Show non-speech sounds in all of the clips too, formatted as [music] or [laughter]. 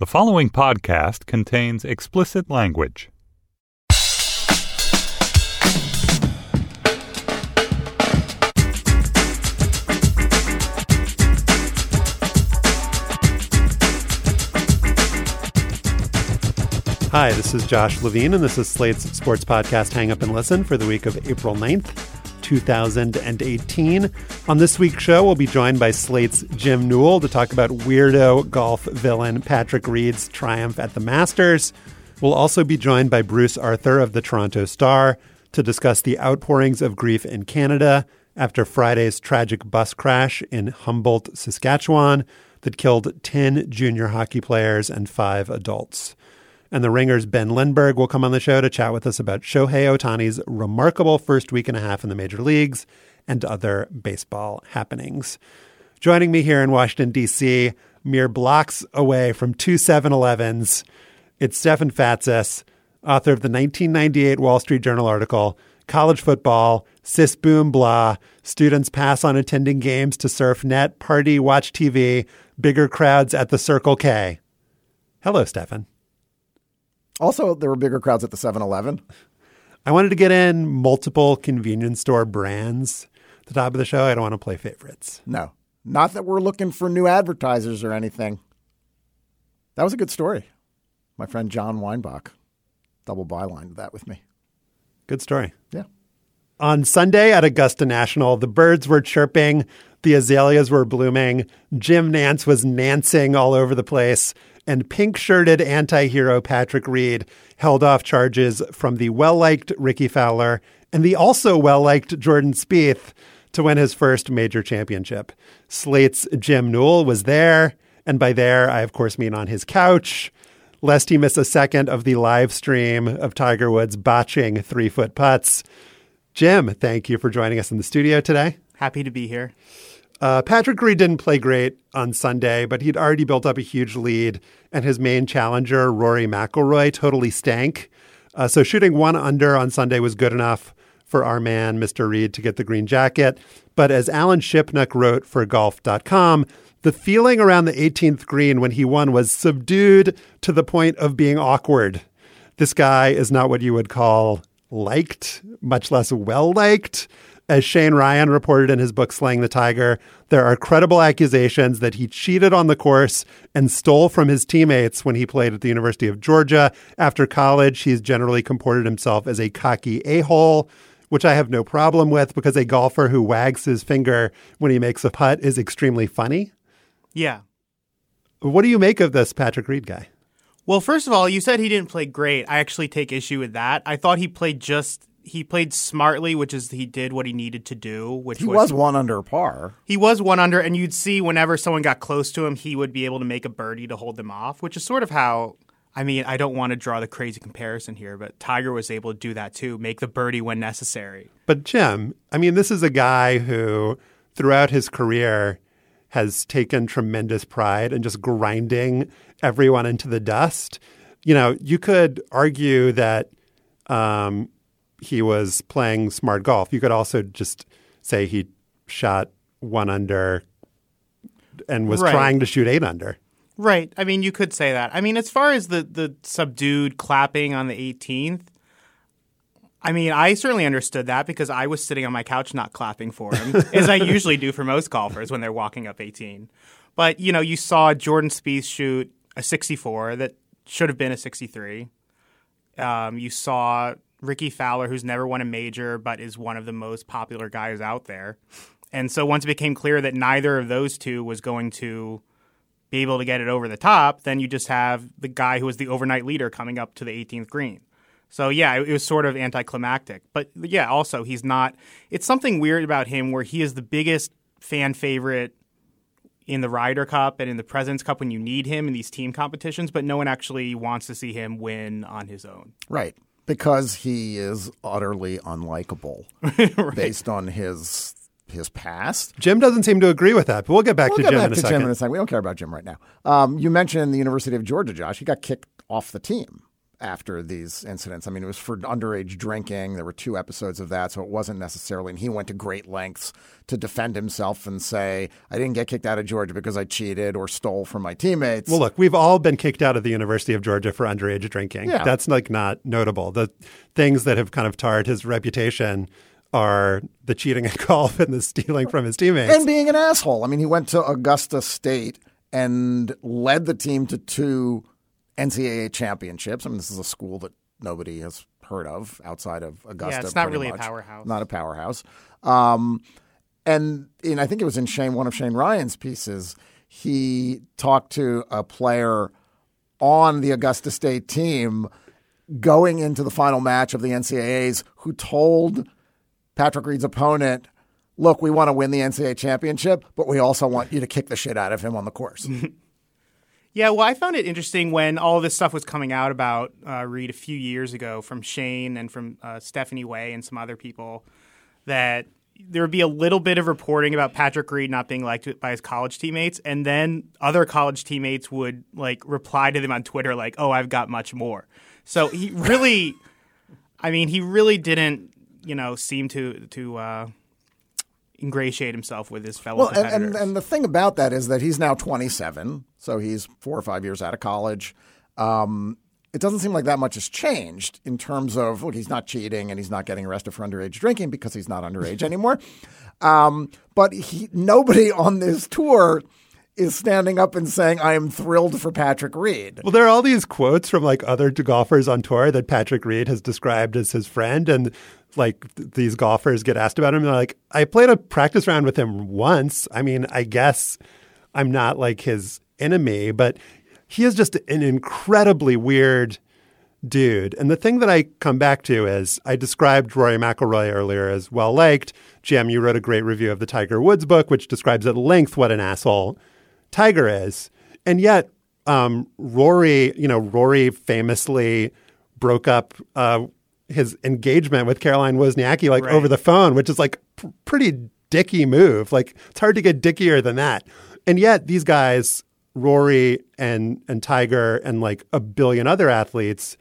The following podcast contains explicit language. Hi, this is Josh Levin, and this is Slate's sports podcast Hang Up and Listen for the week of April 9th, 2018. On this week's show, we'll be joined by Slate's Jim Newell to talk about weirdo golf villain Patrick Reed's triumph at the Masters. We'll also be joined by Bruce Arthur of the Toronto Star to discuss the outpourings of grief in Canada after Friday's tragic bus crash in Humboldt, Saskatchewan, that killed 10 junior hockey players and five adults. And the Ringer's Ben Lindbergh will come on the show to chat with us about Shohei Ohtani's remarkable first week and a half in the major leagues and other baseball happenings. Joining me here in Washington, D.C., mere blocks away from two 7 Elevens, it's Stefan Fatsis, author of the 1998 Wall Street Journal article, College Football, Cis Boom Blah, Students Pass on Attending Games to Surf Net, Party, Watch TV, Bigger Crowds at the Circle K. Hello, Stefan. Also, there were bigger crowds at the 7 Eleven. I wanted to get in multiple convenience store brands at the top of the show. I don't want to play favorites. No, not that we're looking for new advertisers or anything. That was a good story. My friend Jon Weinbach double bylined that with me. Good story. Yeah. On Sunday at Augusta National, the birds were chirping, the azaleas were blooming, Jim Nantz was nancing all over the place, and pink shirted anti hero Patrick Reed held off charges from the well liked Rickie Fowler and the also well liked Jordan Spieth to win his first major championship. Slate's Jim Newell was there, and by there, I of course mean on his couch, lest he miss a second of the live stream of Tiger Woods botching three foot putts. Jim, thank you for joining us in the studio today. Happy to be here. Uh, Patrick Reed didn't play great on Sunday, but he'd already built up a huge lead, and his main challenger, Rory McIlroy, totally stank. Uh, so shooting one under on Sunday was good enough for our man, Mr. Reed, to get the green jacket. But as Alan Shipnuck wrote for golf.com, the feeling around the 18th green when he won was subdued to the point of being awkward. This guy is not what you would call liked, much less well liked. As Shane Ryan reported in his book Slaying the Tiger, there are credible accusations that he cheated on the course and stole from his teammates when he played at the University of Georgia. After college, he's generally comported himself as a cocky a hole, which I have no problem with because a golfer who wags his finger when he makes a putt is extremely funny. Yeah. What do you make of this Patrick Reed guy? Well, first of all, you said he didn't play great. I actually take issue with that. I thought he played just he played smartly, which is he did what he needed to do. Which he was, was one under par. He was one under, and you'd see whenever someone got close to him, he would be able to make a birdie to hold them off, which is sort of how. I mean, I don't want to draw the crazy comparison here, but Tiger was able to do that too, make the birdie when necessary. But Jim, I mean, this is a guy who, throughout his career, has taken tremendous pride in just grinding everyone into the dust. You know, you could argue that um, he was playing smart golf. You could also just say he shot one under and was Right. trying to shoot eight under. Right. I mean, you could say that. I mean, as far as the the subdued clapping on the 18th, I mean, I certainly understood that because I was sitting on my couch not clapping for him, [laughs] as I usually do for most golfers when they're walking up 18. But you know, you saw Jordan Spieth shoot a 64 that should have been a 63. Um, you saw Rickie Fowler, who's never won a major but is one of the most popular guys out there. And so once it became clear that neither of those two was going to be able to get it over the top, then you just have the guy who was the overnight leader coming up to the 18th green. So yeah, it, was sort of anticlimactic. But yeah, also he's not. It's something weird about him where he is the biggest fan favorite in the Ryder Cup and in the President's Cup when you need him in these team competitions, but no one actually wants to see him win on his own. Right. Because he is utterly unlikable [laughs] based on his his past. Jim doesn't seem to agree with that, but we'll get back We'll to get Jim back in a to second. Jim in a second. We don't care about Jim right now. Um, you mentioned the University of Georgia, Josh. He got kicked off the team after these incidents. I mean, it was for underage drinking. There were two episodes of that, so it wasn't necessarily. And he went to great lengths to defend himself and say, "I didn't get kicked out of Georgia because I cheated or stole from my teammates." Well, look, we've all been kicked out of the University of Georgia for underage drinking. Yeah. That's like not notable. The things that have kind of tarred his reputation are the cheating at golf and the stealing from his teammates. and being an asshole. I mean, he went to Augusta State and led the team to two NCAA championships. I mean, this is a school that nobody has heard of outside of Augusta. Yeah, it's not really a powerhouse. Not a powerhouse. Um, and in, I think it was in Shane, one of Shane Ryan's pieces, he talked to a player on the Augusta State team going into the final match of the NCAAs who told Patrick Reed's opponent, look, we want to win the NCAA championship, but we also want you to kick the shit out of him on the course. [laughs] Yeah, well, I found it interesting when all this stuff was coming out about uh, Reed a few years ago from Shane and from uh, Stephanie Wei and some other people that there would be a little bit of reporting about Patrick Reed not being liked by his college teammates, and then other college teammates would like reply to them on Twitter like, "Oh, I've got much more." So he [laughs] really, I mean, he really didn't, you know, seem to to uh, ingratiate himself with his fellow well, and, and, and the thing about that is that he's now 27, so he's four or five years out of college. Um, it doesn't seem like that much has changed in terms of look, he's not cheating and he's not getting arrested for underage drinking because he's not underage [laughs] anymore. Um, but he, nobody on this tour is standing up and saying, "I am thrilled for Patrick Reed." Well, there are all these quotes from like other golfers on tour that Patrick Reed has described as his friend, and like th- these golfers get asked about him. They're like, "I played a practice round with him once. I mean, I guess I'm not like his enemy, but he is just an incredibly weird dude." And the thing that I come back to is I described Rory McIlroy earlier as well liked. Jim, you wrote a great review of the Tiger Woods book, which describes at length what an asshole Tiger is. And yet, um, Rory, you know, Rory famously broke up uh, his engagement with Caroline Wozniacki like Right. over the phone, which is like pr- pretty dicky move. Like it's hard to get dickier than that. And yet, these guys, Rory and and Tiger and like a billion other athletes,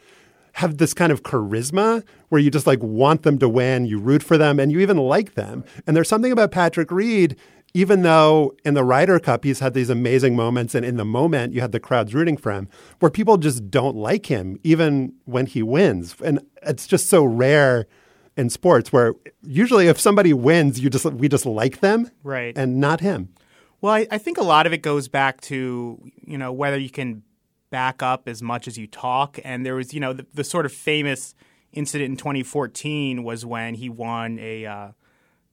have this kind of charisma where you just like want them to win, you root for them, and you even like them. And there's something about Patrick Reed, even though in the Ryder Cup he's had these amazing moments, and in the moment you had the crowds rooting for him, where people just don't like him, even when he wins. And it's just so rare in sports where usually if somebody wins, you just we just like them, Right. and not him. Well, I, I think a lot of it goes back to you know whether you can back up as much as you talk. And there was you know the, the sort of famous incident in 2014 was when he won a uh,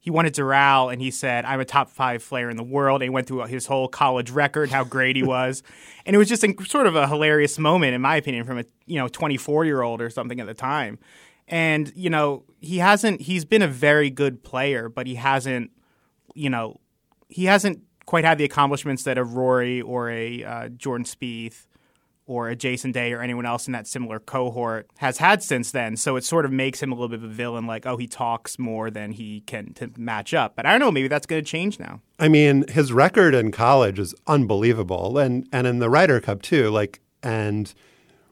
he wanted Doral and he said I'm a top five player in the world. And he went through his whole college record, how great he was, [laughs] and it was just a, sort of a hilarious moment in my opinion from a you know 24 year old or something at the time. And you know he hasn't he's been a very good player, but he hasn't you know he hasn't quite had the accomplishments that a Rory or a uh, Jordan Spieth or a Jason Day or anyone else in that similar cohort has had since then. So it sort of makes him a little bit of a villain, like, oh, he talks more than he can to match up. But I don't know, maybe that's going to change now. I mean, his record in college is unbelievable, and and in the Ryder Cup too. Like, and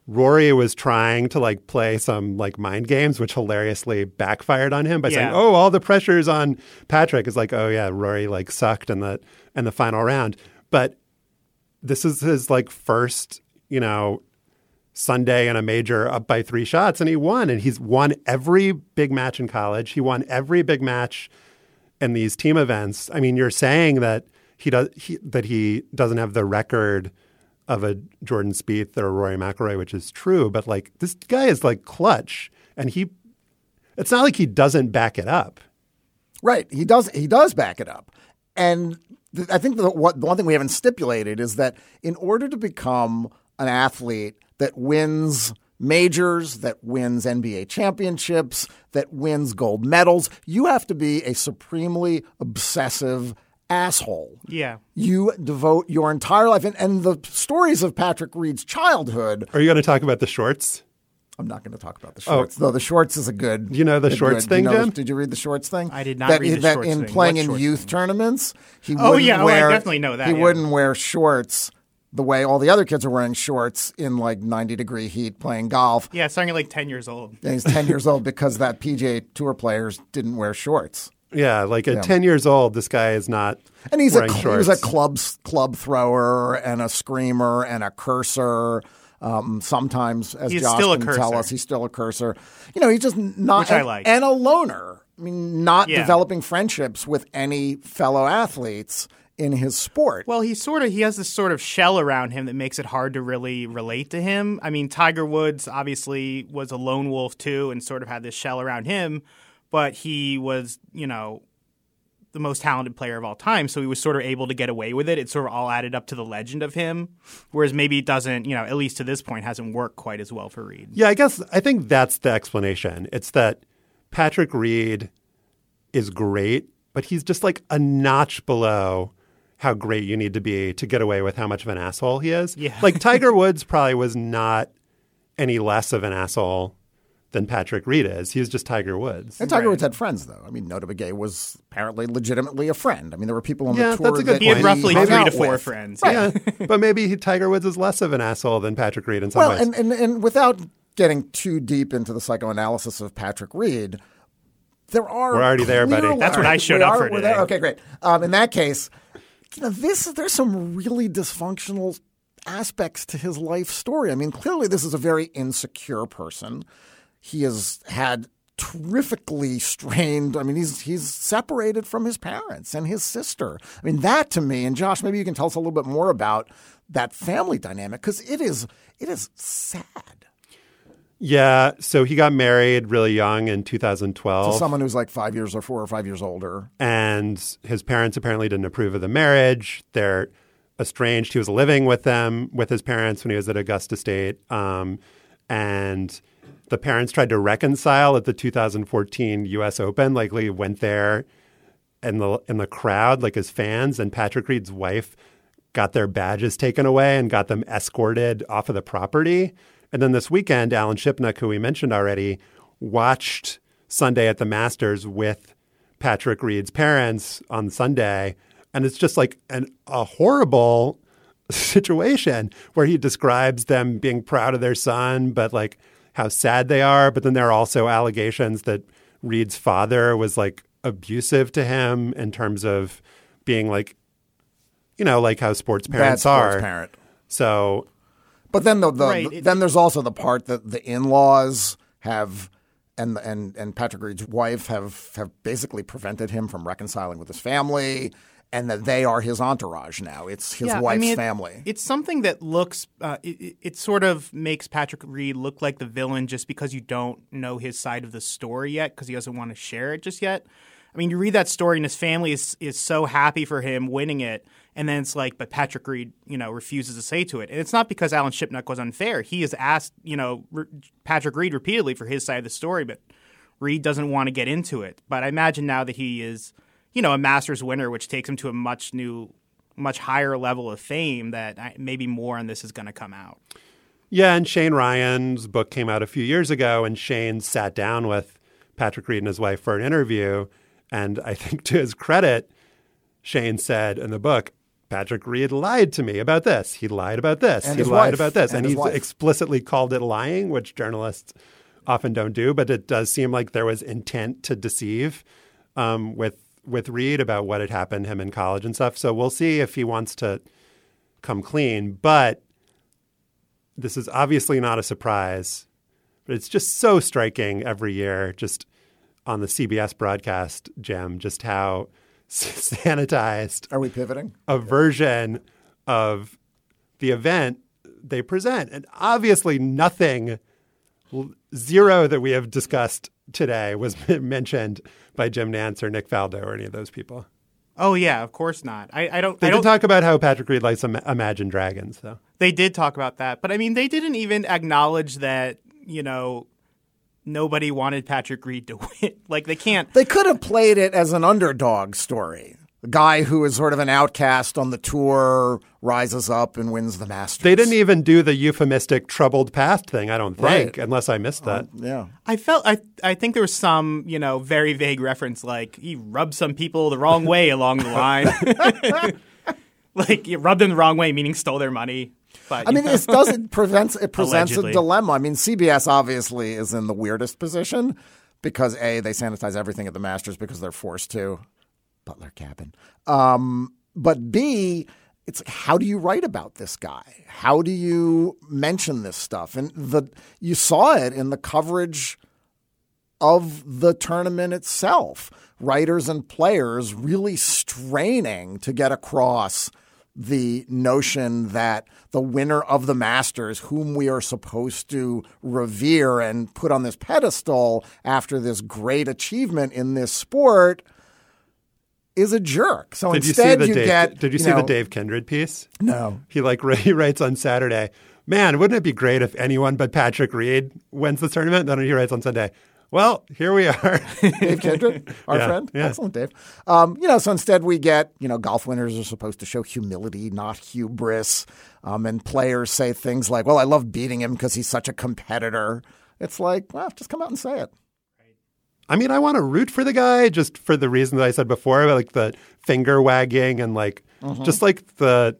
Rory was trying to like play some like mind games, which hilariously backfired on him by saying, "Oh, all the pressure's on Patrick." Is like, "Oh yeah, Rory like sucked in the in the final round," but this is his like first, you know, Sunday in a major up by three shots, and he won. And he's won every big match in college. He won every big match in these team events. I mean, you're saying that he does he, that he doesn't have the record of a Jordan Spieth or a Rory McIlroy, which is true. But like this guy is like clutch, and he. It's not like he doesn't back it up. Right. He does. He does back it up, and th- I think the, what, the one thing we haven't stipulated is that in order to become an athlete that wins majors, that wins NBA championships, that wins gold medals, you have to be a supremely obsessive asshole. Yeah. You devote your entire life, and, and the stories of Patrick Reed's childhood. Are you going to talk about the shorts? I'm not going to talk about the oh. shorts, though. The shorts is a good. You know the shorts good- thing, you know Jim? Did you read the shorts thing? I did not that, read the that shorts in thing. playing What in youth thing? tournaments, he Oh, wouldn't yeah. Oh, I definitely know that, He yeah. wouldn't wear shorts the way all the other kids are wearing shorts in like 90 degree heat playing golf. Yeah, starting at like 10 years old. And he's 10 years old because that PGA Tour players didn't wear shorts. Yeah, like at 10 years old, this guy is not And he's a wearing cl- he was a shorts. club club thrower and a screamer and a cursor. Um, sometimes, as He's Josh still a can tell us, he's still a cursor. You know, he's just not Which I and, like. and a loner. I mean, not Yeah. developing friendships with any fellow athletes in his sport. Well, he sort of he has this sort of shell around him that makes it hard to really relate to him. I mean, Tiger Woods obviously was a lone wolf too, and sort of had this shell around him, but he was, you know, the most talented player of all time, so he was sort of able to get away with it. It sort of all added up to the legend of him, whereas maybe it doesn't, you know, at least to this point, hasn't worked quite as well for Reed. Yeah, I guess I think that's the explanation. It's that Patrick Reed is great, but he's just like a notch below how great you need to be to get away with how much of an asshole he is. Yeah. Like [laughs] Tiger Woods probably was not any less of an asshole than Patrick Reed is. He was just Tiger Woods. and Tiger Right. Woods had friends, though. I mean, Notah Begay was apparently legitimately a friend. I mean, there were people on Yeah, the tour that's a good that He had roughly hung three to four with. friends. Right. Yeah, [laughs] but maybe he, Tiger Woods is less of an asshole than Patrick Reed in some Well, ways. and, and, and without getting too deep into the psychoanalysis of Patrick Reed, there are. We're already there, buddy. clear That's what I showed we up are- for we're there? today. Okay, great. Um, in that case, you know, this there's some really dysfunctional aspects to his life story. I mean, clearly, this is a very insecure person. He has had terrifically strained. I mean, he's he's separated from his parents and his sister. I mean, that to me, and Josh, maybe you can tell us a little bit more about that family dynamic because it is it is sad. Yeah, so he got married really young in 2012. To someone who's like five years or four or five years older. and his parents apparently didn't approve of the marriage. They're estranged. He was living with them, with his parents when he was at Augusta State. Um, and the parents tried to reconcile at the 2014 U.S. Open. Like, he went there in the in the crowd, like his fans, and Patrick Reed's wife got their badges taken away and got them escorted off of the property. And then this weekend, Alan Shipnuck, who we mentioned already, watched Sunday at the Masters with Patrick Reed's parents on Sunday. And it's just like an, a horrible [laughs] situation where he describes them being proud of their son, but like how sad they are. But then there are also allegations that Reed's father was like abusive to him in terms of being like, you know, like how sports Bad parents sports are. parent. So But then the, the, Right, the- then there's also the part that the in-laws have and and and Patrick Reed's wife have have basically prevented him from reconciling with his family and that they are his entourage now. It's his Yeah, I wife's mean, it- family. It's something that looks, uh, it, it- it sort of makes Patrick Reed look like the villain just because you don't know his side of the story yet because he doesn't want to share it just yet. I mean, you read that story and his family is, is so happy for him winning it. And then it's like, but Patrick Reed, you know, refuses to say to it. And it's not because Alan Shipnuck was unfair. He has asked, you know, re- Patrick Reed repeatedly for his side of the story, but Reed doesn't want to get into it. But I imagine now that he is, you know, a Masters winner, which takes him to a much new, much higher level of fame, that I- maybe more on this is going to come out. Yeah, and Shane Ryan's book came out a few years ago, and Shane sat down with Patrick Reed and his wife for an interview. And I think to his credit, Shane said in the book, Patrick Reed lied to me about this. He lied about this. And he lied wife. about this. And And, he explicitly called it lying, which journalists often don't do. But it does seem like there was intent to deceive um, with with Reed about what had happened to him in college and stuff. So we'll see if he wants to come clean. But this is obviously not a surprise, but it's just so striking every year, just on the CBS broadcast, Jim, just how sanitized Are we pivoting? a version of the event they present. And obviously, nothing, zero that we have discussed today was [laughs] mentioned by Jim Nantz or Nick Faldo or any of those people. Oh yeah, of course not. I, I don't. They I did don't. talk about how Patrick Reed likes Im- Imagine Dragons, though. they did talk about that, but I mean, they didn't even acknowledge that. You know, nobody wanted Patrick Reed to [laughs] win. like they can't. They could have played it as an underdog story. a guy who is sort of an outcast on the tour rises up and wins the Masters. They didn't even do the euphemistic troubled past thing, I don't think, Right. unless I missed that. Uh, yeah. I felt I I think there was some you know very vague reference like he rubbed some people the wrong way along the line, [laughs] like you rubbed them the wrong way, meaning stole their money. But I mean, know. it does [laughs] it presents it presents Allegedly. a dilemma. I mean, CBS obviously is in the weirdest position because a they sanitize everything at the Masters because they're forced to. Butler cabin. Um, but B, it's like, how do you write about this guy? How do you mention this stuff? And the you saw it in the coverage of the tournament itself. Writers and players really straining to get across the notion that the winner of the Masters, whom we are supposed to revere and put on this pedestal after this great achievement in this sport, is a jerk. So Did you see instead, the you, Dave, get. Did you, see know, the Dave Kindred piece? No. He like [laughs] he writes on Saturday, man, wouldn't it be great if anyone but Patrick Reed wins the tournament? Then he writes on Sunday, well, here we are. [laughs] Dave Kindred, [laughs] our Yeah, friend. yeah. Excellent, Dave. Um, you know, so instead we get, you know, golf winners are supposed to show humility, not hubris. Um, and players say things like, well, I love beating him because he's such a competitor. It's like, well, just come out and say it. I mean, I want to root for the guy just for the reason that I said before, like the finger wagging and like Mm-hmm. just like the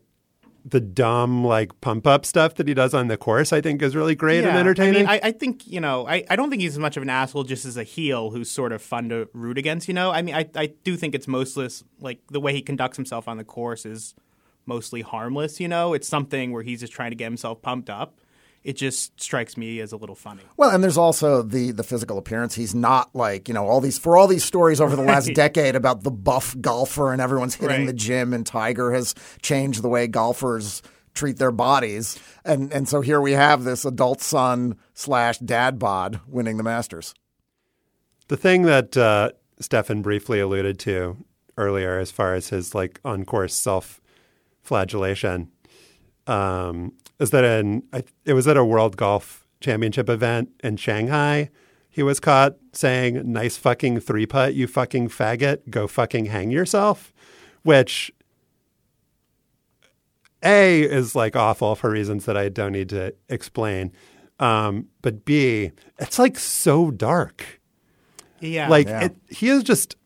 the dumb like pump up stuff that he does on the course. I think is really great and entertaining. I mean, I, I think you know, I, I don't think he's as much of an asshole just as a heel who's sort of fun to root against. You know, I mean, I, I do think it's mostly Like the way he conducts himself on the course is mostly harmless. You know, it's something where he's just trying to get himself pumped up. It just strikes me as a little funny. Well, and there's also the the physical appearance. He's not like you know all these for all these stories over the last decade about the buff golfer and everyone's hitting Right. the gym and Tiger has changed the way golfers treat their bodies. And and so here we have this adult son slash dad bod winning the Masters. The thing that uh, Stefan briefly alluded to earlier, as far as his like on course self flagellation, um, is that in it was at a World Golf Championship event in Shanghai. He was caught saying, "Nice fucking three putt, you fucking faggot. Go fucking hang yourself," which a is like awful for reasons that I don't need to explain. Um, but B, it's like so dark. Yeah, Like Yeah. it, he is just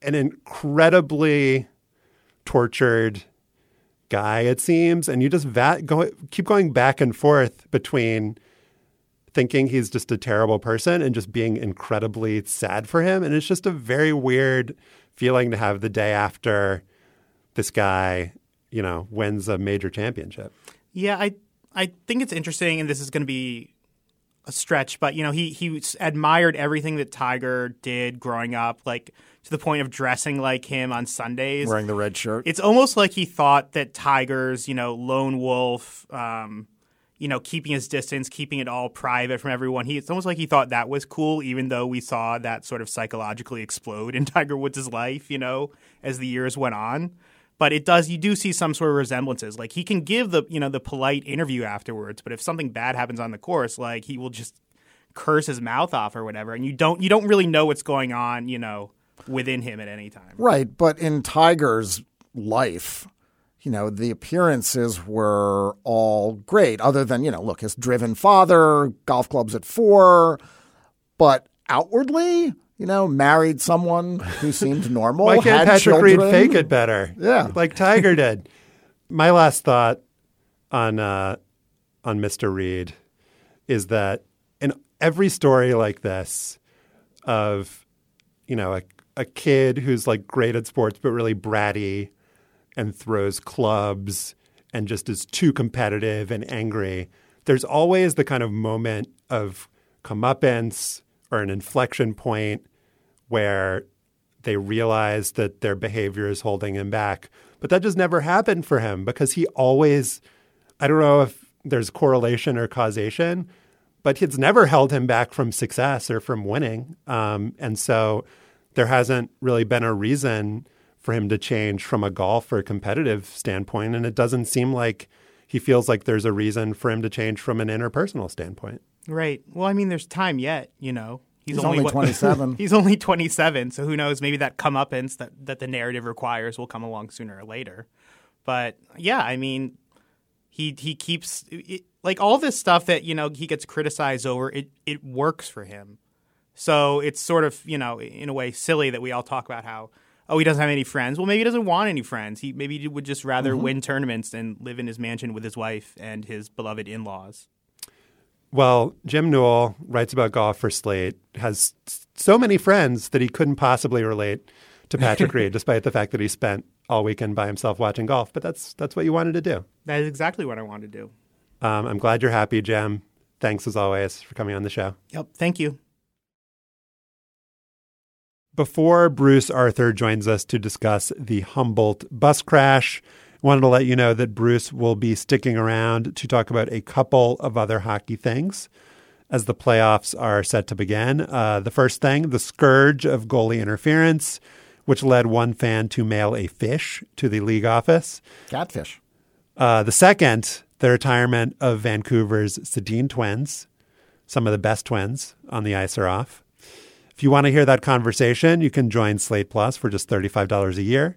an incredibly tortured guy, it seems, and you just va- go, keep going back and forth between thinking he's just a terrible person and just being incredibly sad for him, and it's just a very weird feeling to have the day after this guy, you know, wins a major championship. Yeah, I I think it's interesting, and this is going to be a stretch, but you know, he he admired everything that Tiger did growing up, like to the point of dressing like him on Sundays. Wearing the red shirt. It's almost like he thought that Tiger's, you know, lone wolf, um, you know, keeping his distance, keeping it all private from everyone. He, it's almost like he thought that was cool, even though we saw that sort of psychologically explode in [laughs] Tiger Woods' life, you know, as the years went on. But it does, you do see some sort of resemblances. Like he can give the, you know, the polite interview afterwards, but if something bad happens on the course, like he will just curse his mouth off or whatever, and you don't, you don't really know what's going on, you know, within him at any time. Right, but in Tiger's life, you know, the appearances were all great, other than, you know, look, his driven father, golf clubs at four, but outwardly, you know, married someone who [laughs] seemed normal. Why can't had Patrick Reed fake it better? Yeah. like Tiger did. My last thought on uh, on Mr. Reed is that in every story like this of you know a, a kid who's like great at sports but really bratty and throws clubs and just is too competitive and angry, there's always the kind of moment of comeuppance or an inflection point where they realize that their behavior is holding him back. But that just never happened for him because he always, I don't know if there's correlation or causation, but it's never held him back from success or from winning. Um, and so there hasn't really been a reason for him to change from a golf or competitive standpoint. And it doesn't seem like he feels like there's a reason for him to change from an interpersonal standpoint. Right. Well, I mean, there's time yet. You know, He's, He's only what- 27. [laughs] he's only 27, so who knows? Maybe that comeuppance that, that the narrative requires will come along sooner or later. But yeah, I mean, he he keeps it, like all this stuff that you know he gets criticized over. It it works for him. So it's sort of you know in a way silly that we all talk about how oh he doesn't have any friends. Well, maybe he doesn't want any friends. He maybe he would just rather mm-hmm. win tournaments and live in his mansion with his wife and his beloved in laws. Well, Jim Newell writes about golf for Slate, has so many friends that he couldn't possibly relate to Patrick [laughs] Reed, despite the fact that he spent all weekend by himself watching golf. But that's that's what you wanted to do. That is exactly what I wanted to do. Um, I'm glad you're happy, Jim. Thanks as always for coming on the show. Yep. Thank you. Before Bruce Arthur joins us to discuss the Humboldt bus crash, wanted to let you know that Bruce will be sticking around to talk about a couple of other hockey things as the playoffs are set to begin. Uh, the first thing, the scourge of goalie interference, which led one fan to mail a fish to the league office. Catfish. Uh, the second, the retirement of Vancouver's Sedin twins. Some of the best twins on the ice are off. If you want to hear that conversation, you can join Slate Plus for just $35 a year.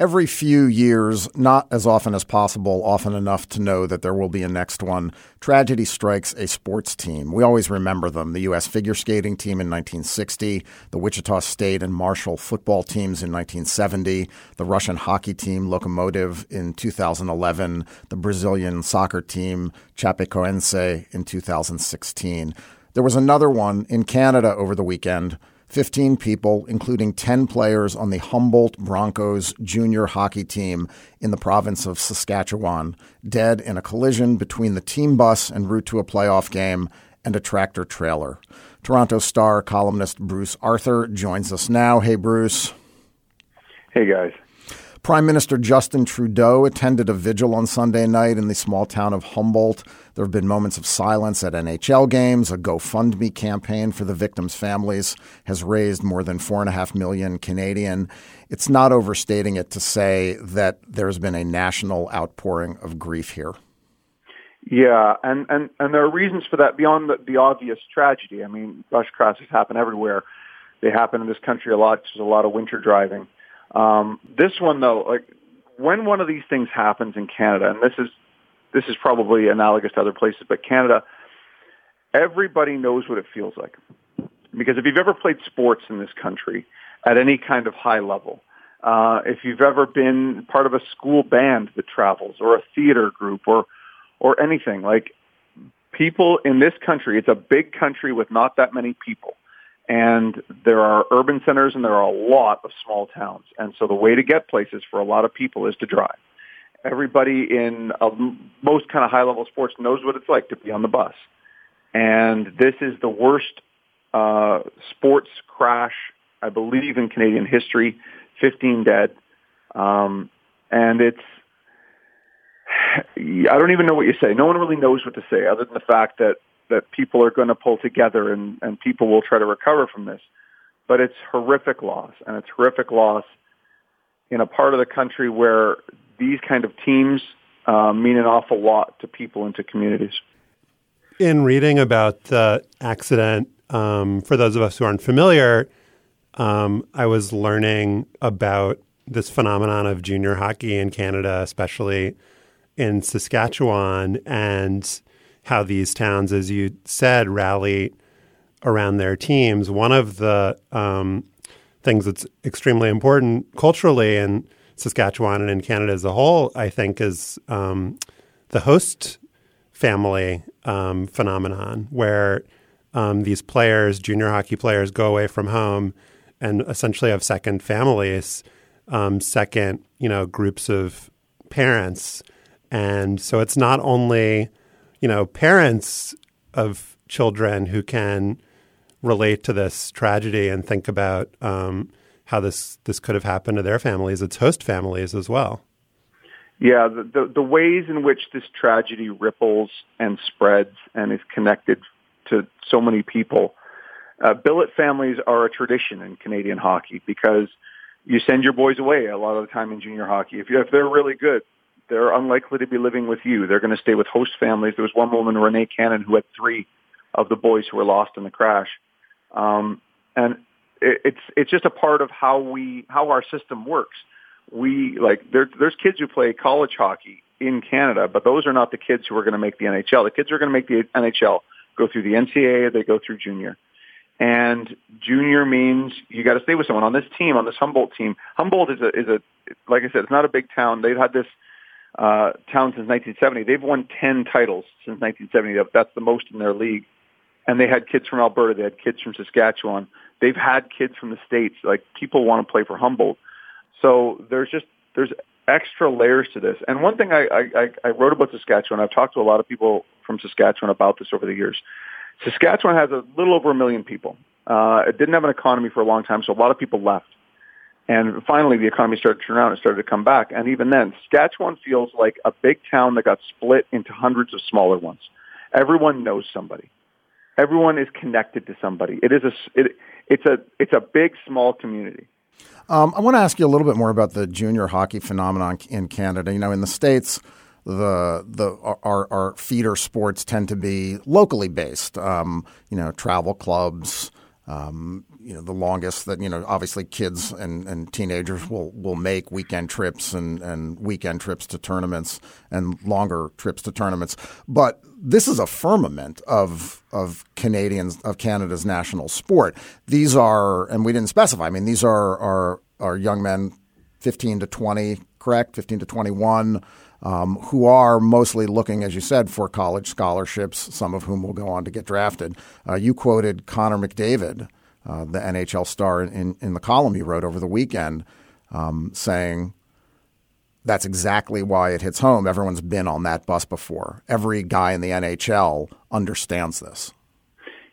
Every few years, not as often as possible, often enough to know that there will be a next one, tragedy strikes a sports team. We always remember them the U.S. figure skating team in 1960, the Wichita State and Marshall football teams in 1970, the Russian hockey team Lokomotiv in 2011, the Brazilian soccer team Chapecoense in 2016. There was another one in Canada over the weekend. 15 people, including 10 players on the Humboldt Broncos junior hockey team in the province of Saskatchewan, dead in a collision between the team bus en route to a playoff game and a tractor trailer. Toronto Star columnist Bruce Arthur joins us now. Hey, Bruce. Hey, guys. Prime Minister Justin Trudeau attended a vigil on Sunday night in the small town of Humboldt. There have been moments of silence at NHL games. A GoFundMe campaign for the victims' families has raised more than four and a half million Canadian. It's not overstating it to say that there's been a national outpouring of grief here. Yeah, and, and, and there are reasons for that beyond the, the obvious tragedy. I mean, bus crashes happen everywhere. They happen in this country a lot. There's a lot of winter driving. Um, this one, though, like when one of these things happens in Canada, and this is this is probably analogous to other places, but Canada, everybody knows what it feels like. Because if you've ever played sports in this country at any kind of high level, uh, if you've ever been part of a school band that travels, or a theater group, or or anything like people in this country, it's a big country with not that many people. And there are urban centers and there are a lot of small towns. And so the way to get places for a lot of people is to drive. Everybody in uh, most kind of high level sports knows what it's like to be on the bus. And this is the worst uh, sports crash, I believe, in Canadian history. 15 dead. Um, and it's, [sighs] I don't even know what you say. No one really knows what to say other than the fact that that people are going to pull together and, and people will try to recover from this. But it's horrific loss, and it's horrific loss in a part of the country where these kind of teams uh, mean an awful lot to people and to communities. In reading about the accident, um, for those of us who aren't familiar, um, I was learning about this phenomenon of junior hockey in Canada, especially in Saskatchewan, and how these towns, as you said, rally around their teams. One of the um, things that's extremely important culturally in Saskatchewan and in Canada as a whole, I think, is um, the host family um, phenomenon, where um, these players, junior hockey players, go away from home and essentially have second families um, second, you know, groups of parents. And so it's not only, you know, parents of children who can relate to this tragedy and think about um, how this this could have happened to their families. It's host families as well. Yeah, the, the, the ways in which this tragedy ripples and spreads and is connected to so many people. Uh, billet families are a tradition in Canadian hockey because you send your boys away a lot of the time in junior hockey. If, you, if they're really good, they're unlikely to be living with you. They're going to stay with host families. There was one woman, Renee Cannon, who had three of the boys who were lost in the crash. Um, and it, it's it's just a part of how we how our system works. We like there, there's kids who play college hockey in Canada, but those are not the kids who are going to make the NHL. The kids who are going to make the NHL go through the NCAA, they go through junior. And junior means you got to stay with someone on this team, on this Humboldt team. Humboldt is a is a like I said, it's not a big town. They've had this uh, town since 1970. They've won 10 titles since 1970. That's the most in their league and they had kids from Alberta, they had kids from Saskatchewan. They've had kids from the states. Like people want to play for Humboldt. So there's just there's extra layers to this. And one thing I, I, I wrote about Saskatchewan, I've talked to a lot of people from Saskatchewan about this over the years. Saskatchewan has a little over a million people. Uh, it didn't have an economy for a long time, so a lot of people left. And finally, the economy started to turn around and started to come back. And even then, Saskatchewan feels like a big town that got split into hundreds of smaller ones. Everyone knows somebody everyone is connected to somebody. It is a it, it's a it's a big small community. Um, I want to ask you a little bit more about the junior hockey phenomenon in Canada. You know, in the states, the the our, our feeder sports tend to be locally based. Um, you know, travel clubs. Um, you know, the longest that you know, obviously, kids and, and teenagers will will make weekend trips and, and weekend trips to tournaments and longer trips to tournaments. But this is a firmament of of Canadians of Canada's national sport. These are, and we didn't specify. I mean, these are are are young men, fifteen to twenty, correct, fifteen to twenty one. Um, who are mostly looking, as you said, for college scholarships, some of whom will go on to get drafted. Uh, you quoted Connor McDavid, uh, the NHL star, in, in the column you wrote over the weekend, um, saying that's exactly why it hits home. Everyone's been on that bus before. Every guy in the NHL understands this.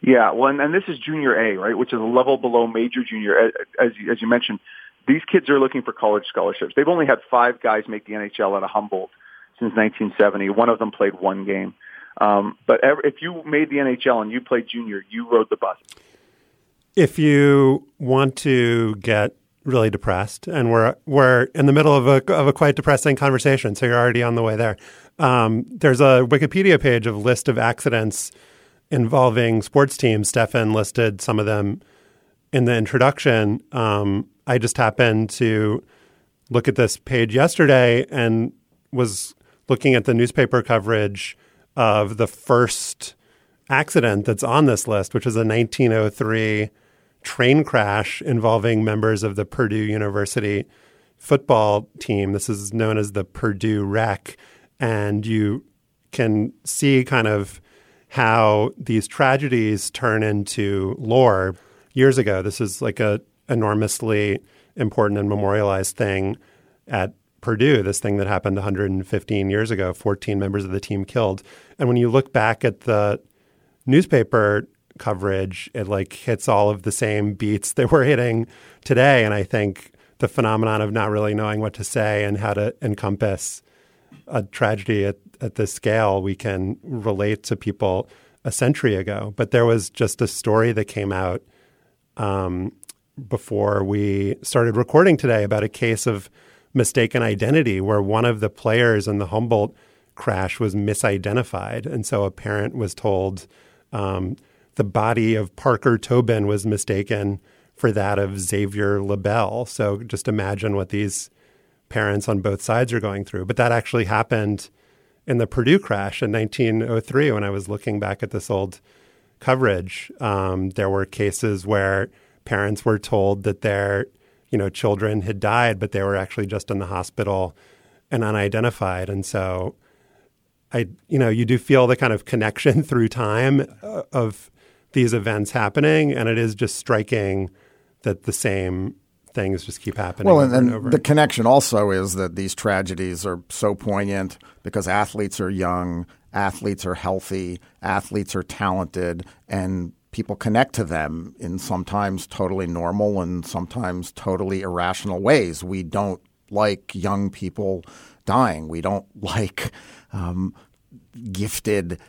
Yeah, well, and, and this is junior A, right, which is a level below major junior. As, as you mentioned, these kids are looking for college scholarships. They've only had five guys make the NHL at a Humboldt since 1970. One of them played one game. Um, but if you made the NHL and you played junior, you rode the bus. If you want to get really depressed, and we're we're in the middle of a of a quite depressing conversation. So you're already on the way there. Um, there's a Wikipedia page of list of accidents involving sports teams. Stefan listed some of them in the introduction. Um, I just happened to look at this page yesterday and was looking at the newspaper coverage of the first accident that's on this list, which is a 1903 train crash involving members of the Purdue University football team. This is known as the Purdue Wreck. And you can see kind of how these tragedies turn into lore. Years ago, this is like a enormously important and memorialized thing at Purdue, this thing that happened 115 years ago, 14 members of the team killed. And when you look back at the newspaper coverage, it like hits all of the same beats that we're hitting today. And I think the phenomenon of not really knowing what to say and how to encompass a tragedy at, at this scale, we can relate to people a century ago. But there was just a story that came out um, before we started recording today about a case of mistaken identity where one of the players in the Humboldt crash was misidentified. And so a parent was told, um, the body of Parker Tobin was mistaken for that of Xavier LaBelle. So just imagine what these parents on both sides are going through. But that actually happened in the Purdue crash in 1903 when I was looking back at this old coverage. Um, there were cases where parents were told that their you know children had died, but they were actually just in the hospital and unidentified. And so I, you know, you do feel the kind of connection [laughs] through time uh, of these events happening, and it is just striking that the same things just keep happening. Well, over and, and, and the connection also is that these tragedies are so poignant because athletes are young, athletes are healthy, athletes are talented, and people connect to them in sometimes totally normal and sometimes totally irrational ways. We don't like young people dying. We don't [laughs] like um, gifted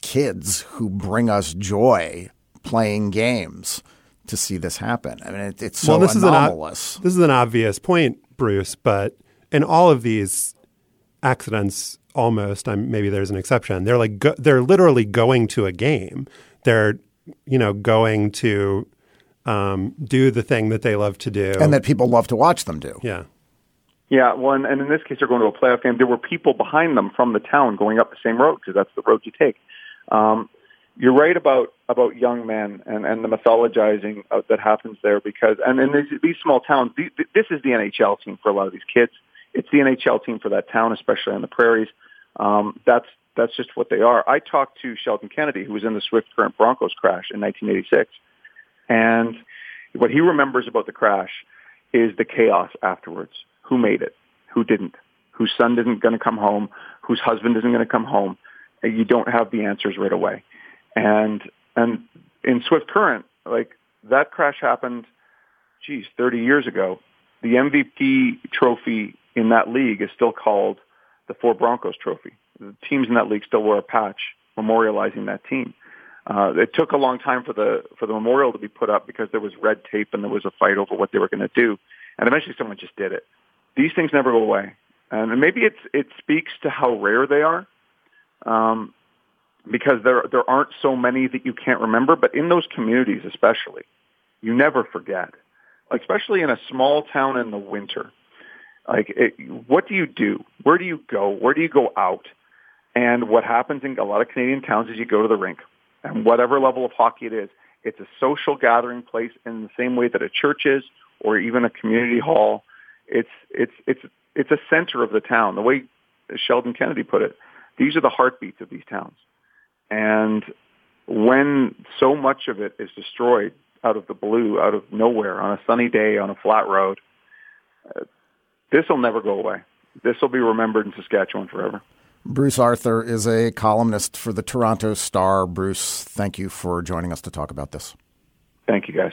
kids who bring us joy playing games to see this happen. I mean, it, it's so well, this anomalous. Is an, this is an obvious point, Bruce, but in all of these accidents, almost, I'm, maybe there's an exception. They're like go, they're literally going to a game. They're you know going to um, do the thing that they love to do, and that people love to watch them do. Yeah. Yeah, well, and, and in this case, they're going to a playoff game. There were people behind them from the town going up the same road because that's the road you take. Um, you're right about about young men and, and the mythologizing uh, that happens there because and in these, these small towns, these, this is the NHL team for a lot of these kids. It's the NHL team for that town, especially on the prairies. Um, that's that's just what they are. I talked to Sheldon Kennedy, who was in the Swift Current Broncos crash in 1986, and what he remembers about the crash is the chaos afterwards. Who made it? Who didn't? Whose son isn't going to come home? Whose husband isn't going to come home? You don't have the answers right away. And and in Swift Current, like that crash happened, geez, 30 years ago. The MVP trophy in that league is still called the Four Broncos Trophy. The teams in that league still wear a patch memorializing that team. Uh, it took a long time for the for the memorial to be put up because there was red tape and there was a fight over what they were going to do, and eventually someone just did it. These things never go away, and maybe it's it speaks to how rare they are. Um, because there there aren't so many that you can't remember. But in those communities, especially, you never forget. Especially in a small town in the winter, like it, what do you do? Where do you go? Where do you go out? And what happens in a lot of Canadian towns is you go to the rink, and whatever level of hockey it is, it's a social gathering place in the same way that a church is, or even a community hall. It's it's it's it's a center of the town. The way Sheldon Kennedy put it, these are the heartbeats of these towns. And when so much of it is destroyed out of the blue, out of nowhere, on a sunny day, on a flat road, this will never go away. This will be remembered in Saskatchewan forever. Bruce Arthur is a columnist for the Toronto Star. Bruce, thank you for joining us to talk about this. Thank you, guys.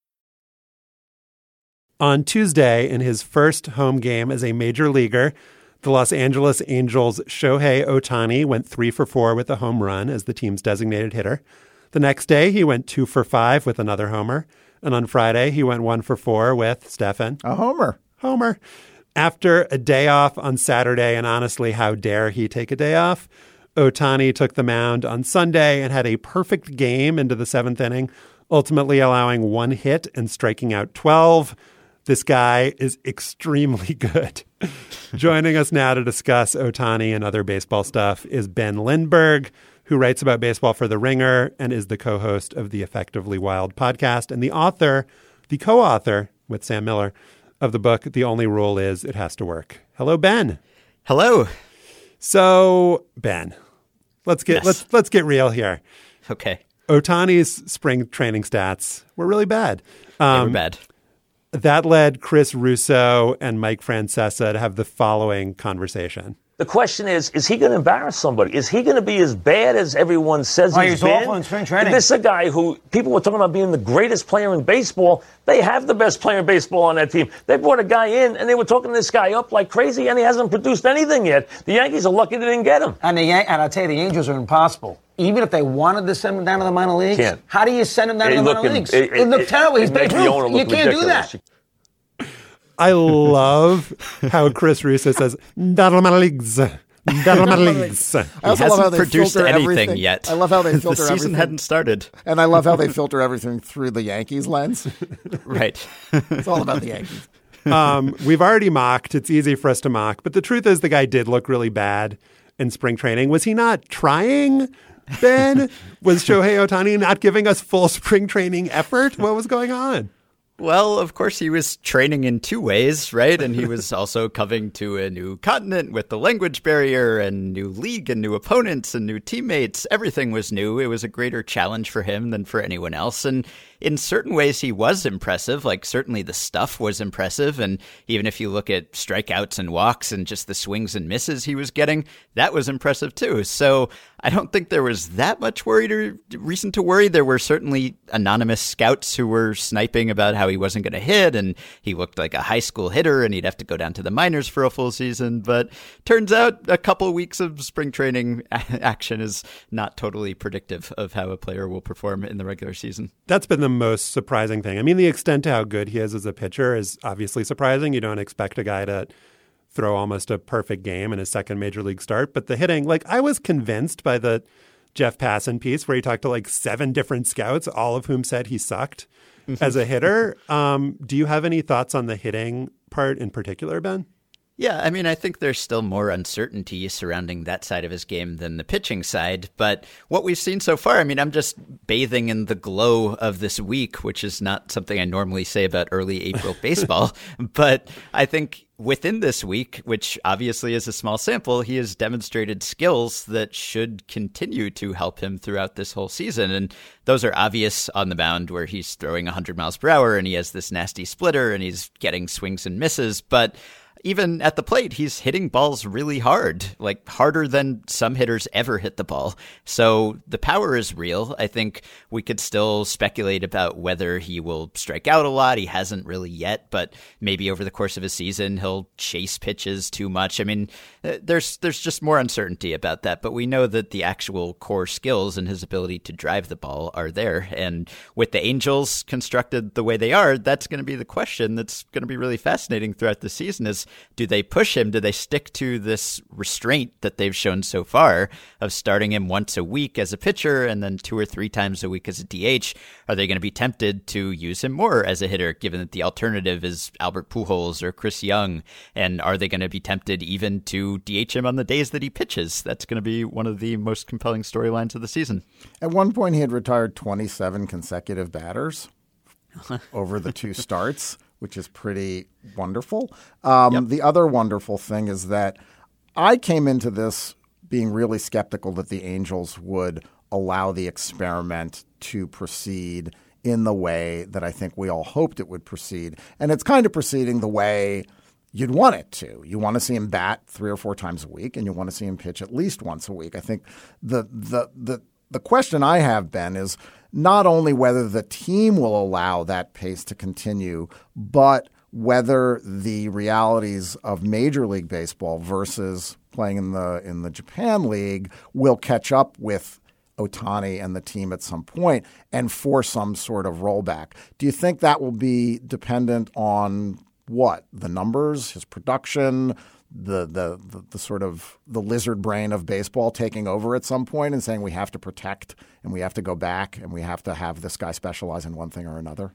On Tuesday, in his first home game as a major leaguer, the Los Angeles Angels' Shohei Ohtani went three for four with a home run as the team's designated hitter. The next day, he went two for five with another homer. And on Friday, he went one for four with Stefan. A homer. Homer. After a day off on Saturday, and honestly, how dare he take a day off? Ohtani took the mound on Sunday and had a perfect game into the seventh inning, ultimately allowing one hit and striking out 12. This guy is extremely [laughs] good. Joining us now to discuss Ohtani and other baseball stuff is Ben Lindbergh, who writes about baseball for The Ringer and is the co host of the Effectively Wild podcast and the author, the co author with Sam Miller of the book, The Only Rule Is It Has to Work. Hello, Ben. Hello. So, Ben, let's get Yes. let's let's get real here. Okay. Ohtani's spring training stats were really bad. They Um, were bad. That led Chris Russo and Mike Francesa to have the following conversation. The question is, is he going to embarrass somebody? Is he going to be as bad as everyone says Oh, he's he's been? awful in spring training. This is a guy who people were talking about being the greatest player in baseball. They have the best player in baseball on that team. They brought a guy in, and they were talking this guy up like crazy, and he hasn't produced anything yet. The Yankees are lucky they didn't get him. And the Yan- and I'll tell you, the Angels are impossible. Even if they wanted to send him down to the minor leagues, Can't. how do you send him down It to the minor leagues? it- It, looked terrible. He's it Babe Ruth. You look can't do that. I love how Chris Russo says, "Not my leagues," Dermalids. [laughs] I also he love how hasn't they produced filter anything everything. yet. I love how they filter [laughs] the filter season everything. hadn't started. And I love how they filter everything through the Yankees lens. [laughs] Right. It's all about the Yankees. um, we've already mocked. It's easy for us to mock. But the truth is, the guy did look really bad in spring training. Was he not trying, Ben? was Shohei Ohtani not giving us full spring training effort? What was going on? Well, of course, he was training in two ways, right? And he was [laughs] also coming to a new continent with the language barrier and new league and new opponents and new teammates. Everything was new. It was a greater challenge for him than for anyone else. And in certain ways, he was impressive. Like, certainly the stuff was impressive. And even if you look at strikeouts and walks and just the swings and misses he was getting, that was impressive too. So I don't think there was that much worry reason to worry. There were certainly anonymous scouts who were sniping about how he wasn't going to hit and he looked like a high school hitter and he'd have to go down to the minors for a full season. But turns out a couple weeks of spring training [laughs] action is not totally predictive of how a player will perform in the regular season. That's been the most surprising thing. I mean, the extent to how good he is as a pitcher is obviously surprising. You don't expect a guy to throw almost a perfect game in his second major league start. But the hitting, like I was convinced by the Jeff Passan piece where he talked to like seven different scouts, all of whom said he sucked as a hitter. Um, do you have any thoughts on the hitting part in particular, Ben? Yeah, I mean, I think there's still more uncertainty surrounding that side of his game than the pitching side. But what we've seen so far, I mean, I'm just bathing in the glow of this week, which is not something I normally say about early April [laughs] baseball. But I think within this week, which obviously is a small sample, he has demonstrated skills that should continue to help him throughout this whole season. And those are obvious on the mound where he's throwing 100 miles per hour and he has this nasty splitter and he's getting swings and misses. But even at the plate, he's hitting balls really hard, like harder than some hitters ever hit the ball. So the power is real. I think we could still speculate about whether he will strike out a lot. He hasn't really yet, but maybe over the course of a season, he'll chase pitches too much. I mean, uh, there's there's just more uncertainty about that, but we know that the actual core skills and his ability to drive the ball are there. And with the Angels constructed the way they are, that's going to be the question that's going to be really fascinating throughout the season is do they push him? Do they stick to this restraint that they've shown so far of starting him once a week as a pitcher and then two or three times a week as a DH? Are they going to be tempted to use him more as a hitter, given that the alternative is Albert Pujols or Chris Young? And are they going to be tempted even to DH him on the days that he pitches? That's going to be one of the most compelling storylines of the season. At one point, he had retired 27 consecutive batters [laughs] over the two starts, which is pretty wonderful. Um, Yep. The other wonderful thing is that I came into this being really skeptical that the Angels would allow the experiment to proceed in the way that I think we all hoped it would proceed. And it's kind of proceeding the way you'd want it to. You want to see him bat three or four times a week, and you want to see him pitch at least once a week. I think the the the the question I have, Ben, is not only whether the team will allow that pace to continue, but whether the realities of Major League Baseball versus playing in the in the Japan League will catch up with Ohtani and the team at some point and force some sort of rollback. Do you think that will be dependent on what? The numbers, his production, the, the the sort of the lizard brain of baseball taking over at some point and saying we have to protect and we have to go back and we have to have this guy specialize in one thing or another?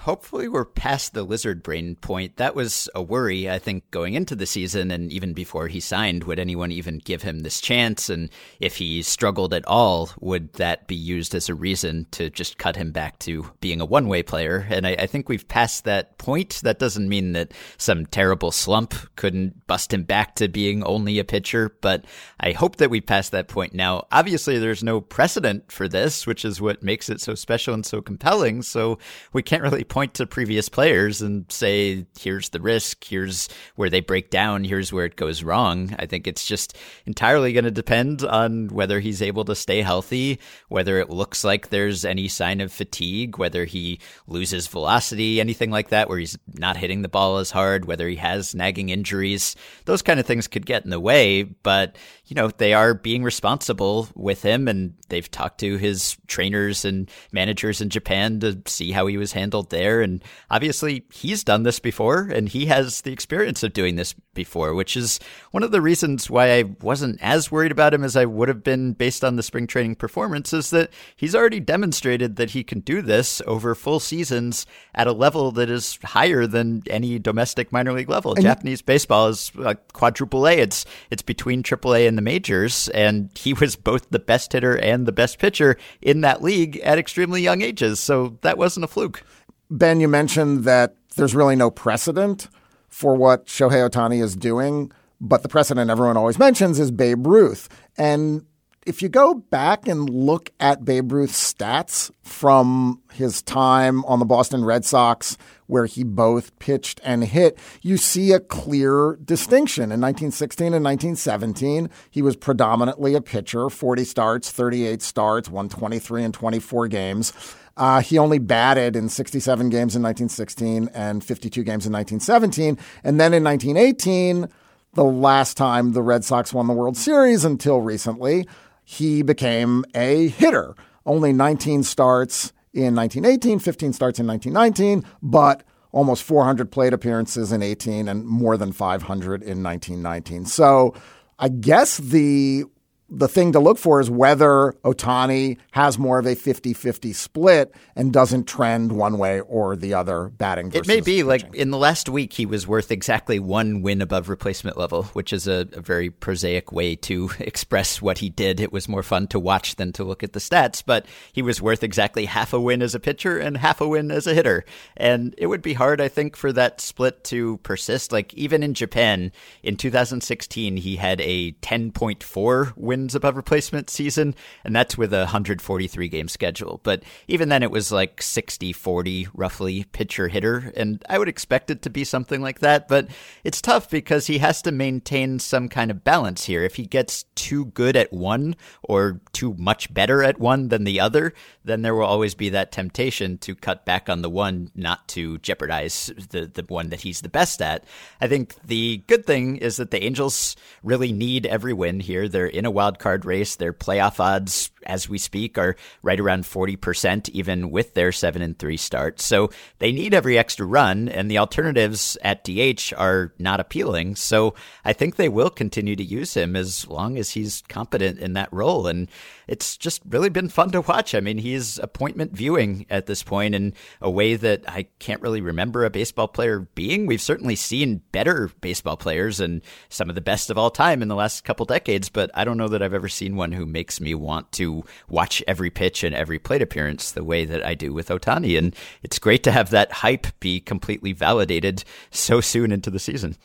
Hopefully, we're past the lizard brain point. That was a worry, I think, going into the season and even before he signed. Would anyone even give him this chance? And if he struggled at all, would that be used as a reason to just cut him back to being a one way player? And I, I think we've passed that point. That doesn't mean that some terrible slump couldn't bust him back to being only a pitcher, but I hope that we've passed that point now. Obviously, there's no precedent for this, which is what makes it so special and so compelling. So we can't really point to previous players and say, here's the risk, here's where they break down, here's where it goes wrong. I think it's just entirely going to depend on whether he's able to stay healthy, whether it looks like there's any sign of fatigue, whether he loses velocity, anything like that, where he's not hitting the ball as hard, whether he has nagging injuries. Those kind of things could get in the way, but you know, they are being responsible with him and they've talked to his trainers and managers in Japan to see how he was handled there. And obviously, he's done this before and he has the experience of doing this before, which is one of the reasons why I wasn't as worried about him as I would have been based on the spring training performance is that he's already demonstrated that he can do this over full seasons at a level that is higher than any domestic minor league level. And Japanese baseball is like quadruple A. It's it's between triple A and the majors, and he was both the best hitter and the best pitcher in that league at extremely young ages. So that wasn't a fluke. Ben, you mentioned that there's really no precedent for what Shohei Ohtani is doing, but the precedent everyone always mentions is Babe Ruth. And if you go back and look at Babe Ruth's stats from his time on the Boston Red Sox, where he both pitched and hit, you see a clear distinction. In 1916 and 1917, he was predominantly a pitcher 40 starts, 38 starts, won 23 and 24 games. Uh, he only batted in 67 games in 1916 and 52 games in 1917. And then in 1918, the last time the Red Sox won the World Series until recently, he became a hitter. Only 19 starts in 1918, 15 starts in 1919, but almost 400 plate appearances in 18 and more than 500 in 1919. So I guess the the thing to look for is whether Ohtani has more of a 50 50 split and doesn't trend one way or the other batting. Versus. It may be pitching. like in the last week, he was worth exactly one win above replacement level, which is a, a, very prosaic way to [laughs] express what he did. It was more fun to watch than to look at the stats, but he was worth exactly half a win as a pitcher and half a win as a hitter. And it would be hard, I think, for that split to persist. Like even in Japan in 2016, he had a 10.4 win wins above replacement season, and that's with a 143 game schedule. But even then, it was like 60 40 roughly pitcher hitter, and I would expect it to be something like that. But it's tough because he has to maintain some kind of balance here. If he gets too good at one or too much better at one than the other, then there will always be that temptation to cut back on the one, not to jeopardize the, the one that he's the best at. I think the good thing is that the Angels really need every win here. They're in a wild card race. Their playoff odds, as we speak, are right around 40%, even with their 7 and 3 start. So they need every extra run, and the alternatives at DH are not appealing. So I think they will continue to use him as long as he's competent in that role. And it's just really been fun to watch. I mean, he's appointment viewing at this point in a way that I can't really remember a baseball player being. We've certainly seen better baseball players and some of the best of all time in the last couple decades, but I don't know that I've ever seen one who makes me want to watch every pitch and every plate appearance the way that I do with Ohtani. And it's great to have that hype be completely validated so soon into the season.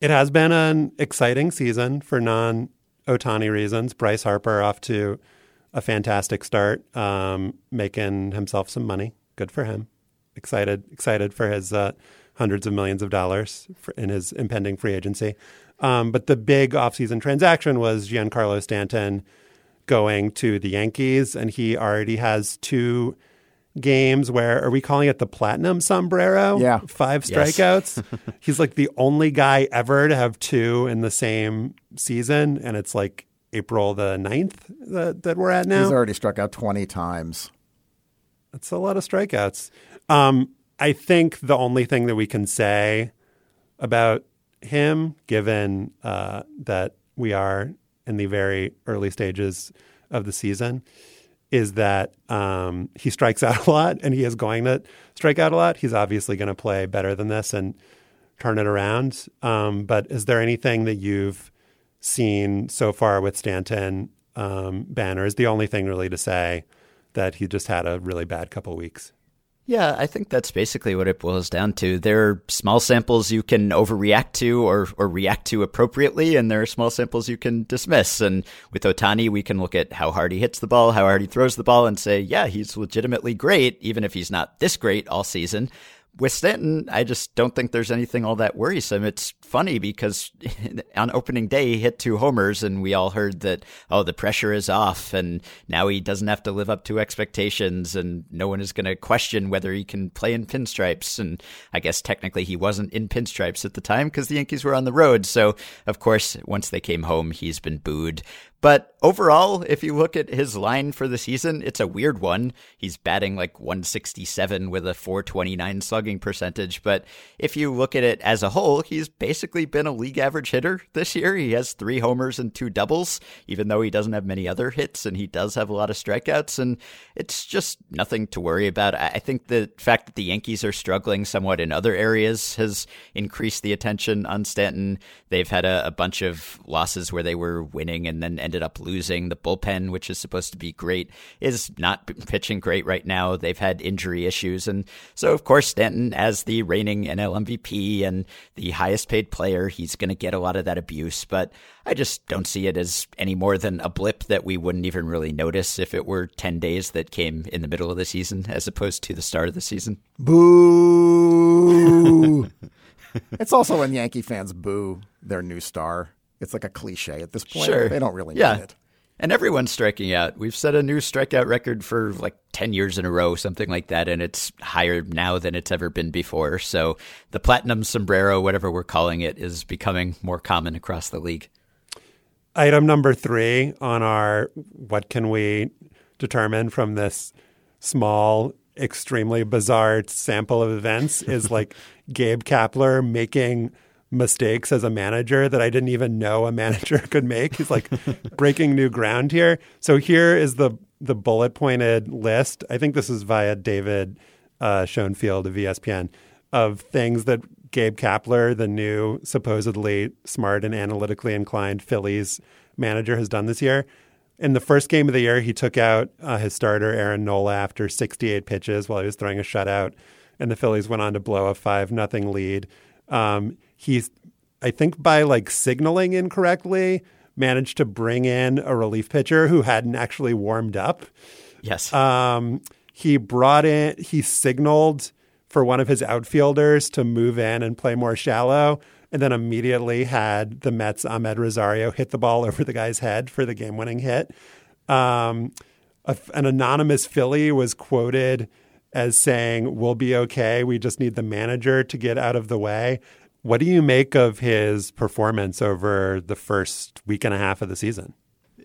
It has been an exciting season for non Ohtani reasons. Bryce Harper off to a fantastic start, um, making himself some money. Good for him. Excited, excited for his uh, hundreds of millions of dollars for, in his impending free agency. Um, but the big offseason transaction was Giancarlo Stanton going to the Yankees, and he already has two games where are we calling it the platinum sombrero? Yeah. Five strikeouts. Yes. [laughs] He's like the only guy ever to have two in the same season. And it's like April the 9th that, that we're at now. He's already struck out 20 times. That's a lot of strikeouts. Um, I think the only thing that we can say about him, given uh, that we are in the very early stages of the season, is that um, he strikes out a lot and he is going to strike out a lot. He's obviously going to play better than this and turn it around. Um, but is there anything that you've seen so far with Stanton um, Banner? Is the only thing really to say that he just had a really bad couple weeks? Yeah, I think that's basically what it boils down to. There are small samples you can overreact to or, or react to appropriately, and there are small samples you can dismiss. And with Ohtani, we can look at how hard he hits the ball, how hard he throws the ball, and say, yeah, he's legitimately great, even if he's not this great all season with Stanton, I just don't think there's anything all that worrisome. It's funny because [laughs] on opening day, he hit two homers, and we all heard that, oh, the pressure is off, and now he doesn't have to live up to expectations, and no one is going to question whether he can play in pinstripes. And I guess technically he wasn't in pinstripes at the time because the Yankees were on the road. So, of course, once they came home, he's been booed. But overall, if you look at his line for the season, it's a weird one. He's batting like 167 with a 429 slugging percentage. But if you look at it as a whole, he's basically been a league average hitter this year. He has three homers and two doubles, even though he doesn't have many other hits and he does have a lot of strikeouts. And it's just nothing to worry about. I think the fact that the Yankees are struggling somewhat in other areas has increased the attention on Stanton. They've had a, a bunch of losses where they were winning and then ended up losing. The bullpen, which is supposed to be great, is not pitching great right now. They've had injury issues. And so, of course, Stanton, as the reigning NL MVP and the highest paid player, he's going to get a lot of that abuse. But I just don't see it as any more than a blip that we wouldn't even really notice if it were 10 days that came in the middle of the season as opposed to the start of the season. Boo. [laughs] it's also when Yankee fans boo their new star. It's like a cliche at this point. Sure. They don't really yeah. mean it. And everyone's striking out. We've set a new strikeout record for like 10 years in a row, something like that. And it's higher now than it's ever been before. So the platinum sombrero, whatever we're calling it, is becoming more common across the league. Item number three on our what can we determine from this small, extremely bizarre sample of events is like [laughs] Gabe Kapler making mistakes as a manager that I didn't even know a [laughs] manager could make. He's like breaking new ground here. So here is the the bullet pointed list. I think this is via David uh, Schoenfield of ESPN of things that Gabe Kapler, the new supposedly smart and analytically inclined Phillies manager, has done this year. In the first game of the year, he took out uh, his starter Aaron Nola after 68 pitches while he was throwing a shutout, and the Phillies went on to blow a five nothing lead. Um, he's, I think, by like signaling incorrectly, managed to bring in a relief pitcher who hadn't actually warmed up. Yes. Um, he brought in, he signaled for one of his outfielders to move in and play more shallow, and then immediately had the Mets' Amed Rosario hit the ball [laughs] over the guy's head for the game winning hit. Um, a, an anonymous Philly was quoted as saying, We'll be okay. We just need the manager to get out of the way. What do you make of his performance over the first week and a half of the season?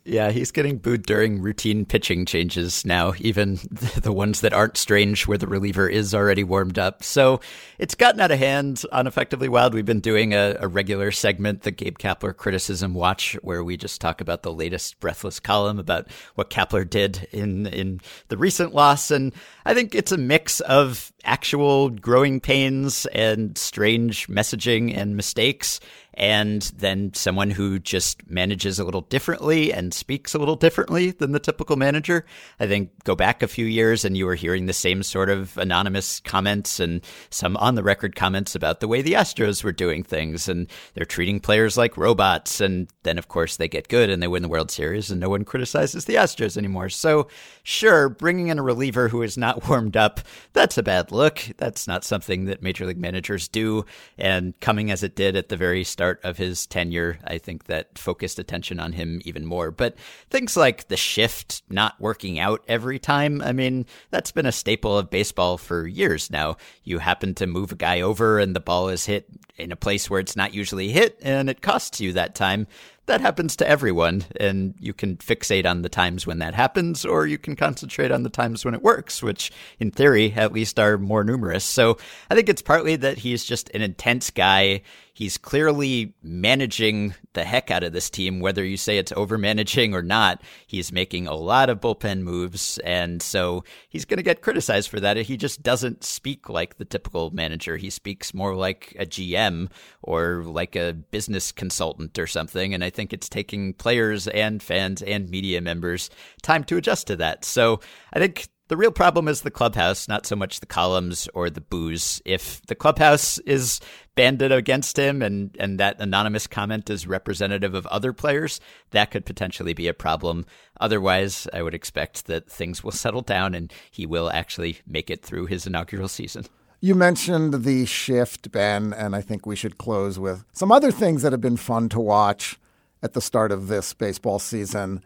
Yeah, he's getting booed during routine pitching changes now, even [laughs] the ones that aren't strange where the reliever is already warmed up. So it's gotten out of hand on Effectively Wild. We've been doing a, a, regular segment, the Gabe Kapler Criticism Watch, where we just talk about the latest Breathless column about what Kapler did in, in the recent loss. And I think it's a mix of actual growing pains and strange messaging and mistakes and then someone who just manages a little differently and speaks a little differently than the typical manager. I think go back a few years and you were hearing the same sort of anonymous comments and some on the record comments about the way the Astros were doing things and they're treating players like robots. And then, of course, they get good and they win the World Series and no one criticizes the Astros anymore. So, sure, bringing in a reliever who is not [laughs] warmed up, that's a bad look. That's not something that major league managers do. And coming as it did at the very start start of his tenure. I think that focused attention on him even more. But things like the shift not working out every time, I mean, that's been a staple of baseball for years now. You happen to move a guy over and the ball is hit in a place where it's not usually hit and it costs you that time that happens to everyone, and you can fixate on the times when that happens, or you can concentrate on the times when it works, which in theory at least are more numerous. So I think it's partly that he's just an intense guy. He's clearly managing the heck out of this team, whether you say it's over managing or not. He's making a lot of bullpen moves, and so he's going to get criticized for that. He just doesn't speak like the typical manager. He speaks more like a GM or like a business consultant or something. And I think it's taking players and fans and media members time to adjust to that. So I think the real problem is the clubhouse, not so much the columns or the boos. If the clubhouse is banded against him and, and that anonymous comment is representative of other players, that could potentially be a problem. Otherwise, I would expect that things will [laughs] settle down and he will actually make it through his inaugural season. You mentioned the shift, Ben, and I think we should close with some other things that have been fun to watch at the start of this baseball season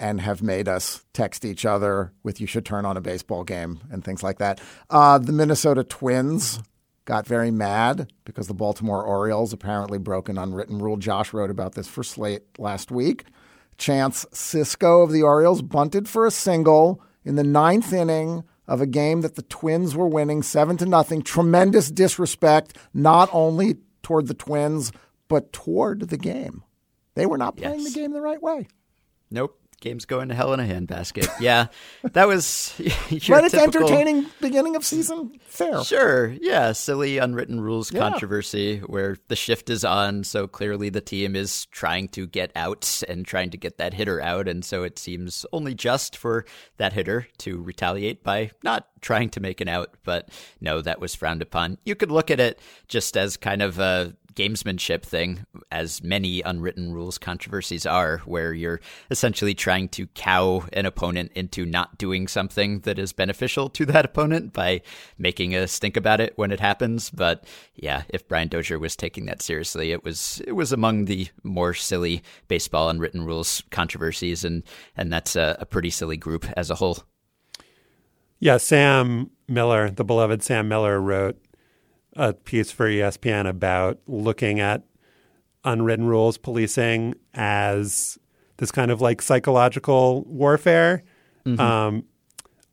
and have made us text each other with you should turn on a baseball game and things like that. Uh, the Minnesota Twins got very mad because the Baltimore Orioles apparently broke an unwritten rule. Josh wrote about this for Slate last week. Chance Sisco of the Orioles bunted for a single in the ninth inning of a game that the Twins were winning seven to nothing. Tremendous disrespect, not only toward the Twins, but toward the game. They were not playing Yes. the game the right way. Nope. Game's going to hell in a handbasket. Yeah, that was. [laughs] but it's typical- entertaining beginning of season. Fair. Sure. Yeah. Silly unwritten rules Yeah. controversy where the shift is on. So clearly the team is trying to get out and trying to get that hitter out. And so it seems only just for that hitter to retaliate by not trying to make an out. But no, that was frowned upon. You could look at it just as kind of a gamesmanship thing, as many unwritten rules controversies are, where you're essentially trying to cow an opponent into not doing something that is beneficial to that opponent by making a stink about it when it happens. But yeah, if Brian Dozier was taking that seriously, it was it was among the more silly baseball unwritten rules controversies, and and that's a, a pretty silly group as a whole. Yeah, Sam Miller, the beloved Sam Miller, wrote a piece for ESPN about looking at unwritten rules policing as this kind of like psychological warfare. Um,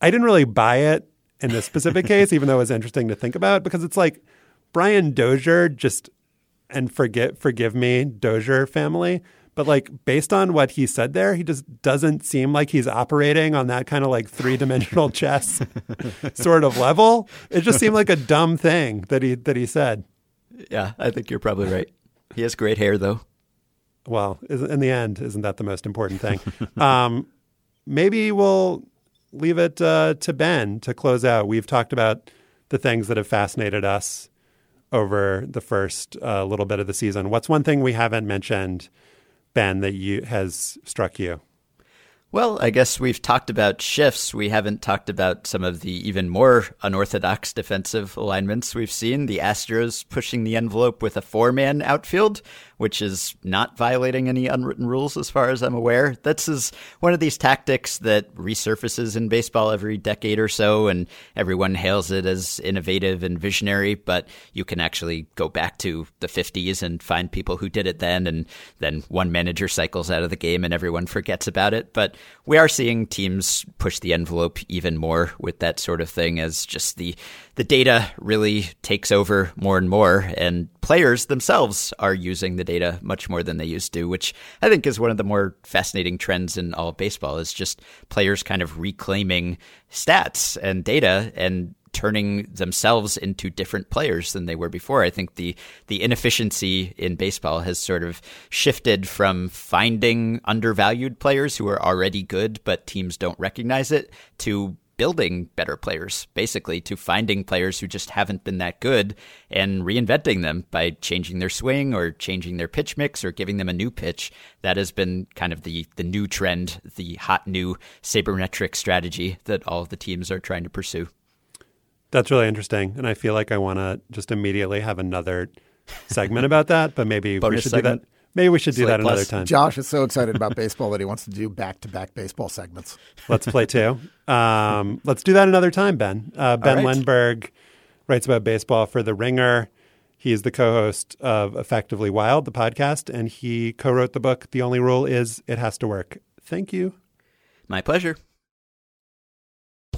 I didn't really buy it in this specific [laughs] case, even though it was interesting to think about, because it's like Brian Dozier just and forget forgive me, Dozier family. But like based on what he said there, he just doesn't seem like he's operating on that kind of like three dimensional [laughs] chess sort of level. It just seemed like a dumb thing that he that he said. Yeah, I think you're probably right. He has great hair though. Well, in the end, isn't that the most important thing? um, maybe we'll leave it uh, to Ben to close out. We've talked about the things that have fascinated us over the first uh, little bit of the season. What's one thing we haven't mentioned, Ben, that you has struck you? Well, I guess we've talked about shifts. We haven't talked about some of the even more unorthodox defensive alignments we've seen. The Astros pushing the envelope with a four man outfield, which is not violating any unwritten rules as far as I'm aware. That's is one of these tactics that resurfaces in baseball every decade or so, and everyone hails it as innovative and visionary, but you can actually go back to the 50s and find people who did it then, and then one manager cycles out of the game and everyone forgets about it. But we are seeing teams push the envelope even more with that sort of thing as just the the data really takes over more and more and players themselves are using the data much more than they used to which i think is one of the more fascinating trends in all baseball is just players kind of reclaiming stats and data and turning themselves into different players than they were before. I think the the inefficiency in baseball has sort of shifted from finding undervalued players who are already good but teams don't recognize it to building better players, basically to finding players who just haven't been that good and reinventing them by changing their swing or changing their pitch mix or giving them a new pitch. That has been kind of the the new trend, the hot new sabermetric strategy that all of the teams are trying to pursue. That's really interesting, and I feel like I want to just immediately have another segment about that. But maybe we should segment? do that. Maybe we should do Slate that another Plus. time. Josh is so excited about baseball that he wants to do back to back baseball segments. Let's play two. Um, [laughs] let's do that another time, Ben. Uh, ben right. Lindbergh writes about baseball for The Ringer. He is the co host of Effectively Wild, the podcast, and he co wrote the book, The Only Rule Is It Has to Work. Thank you. My pleasure.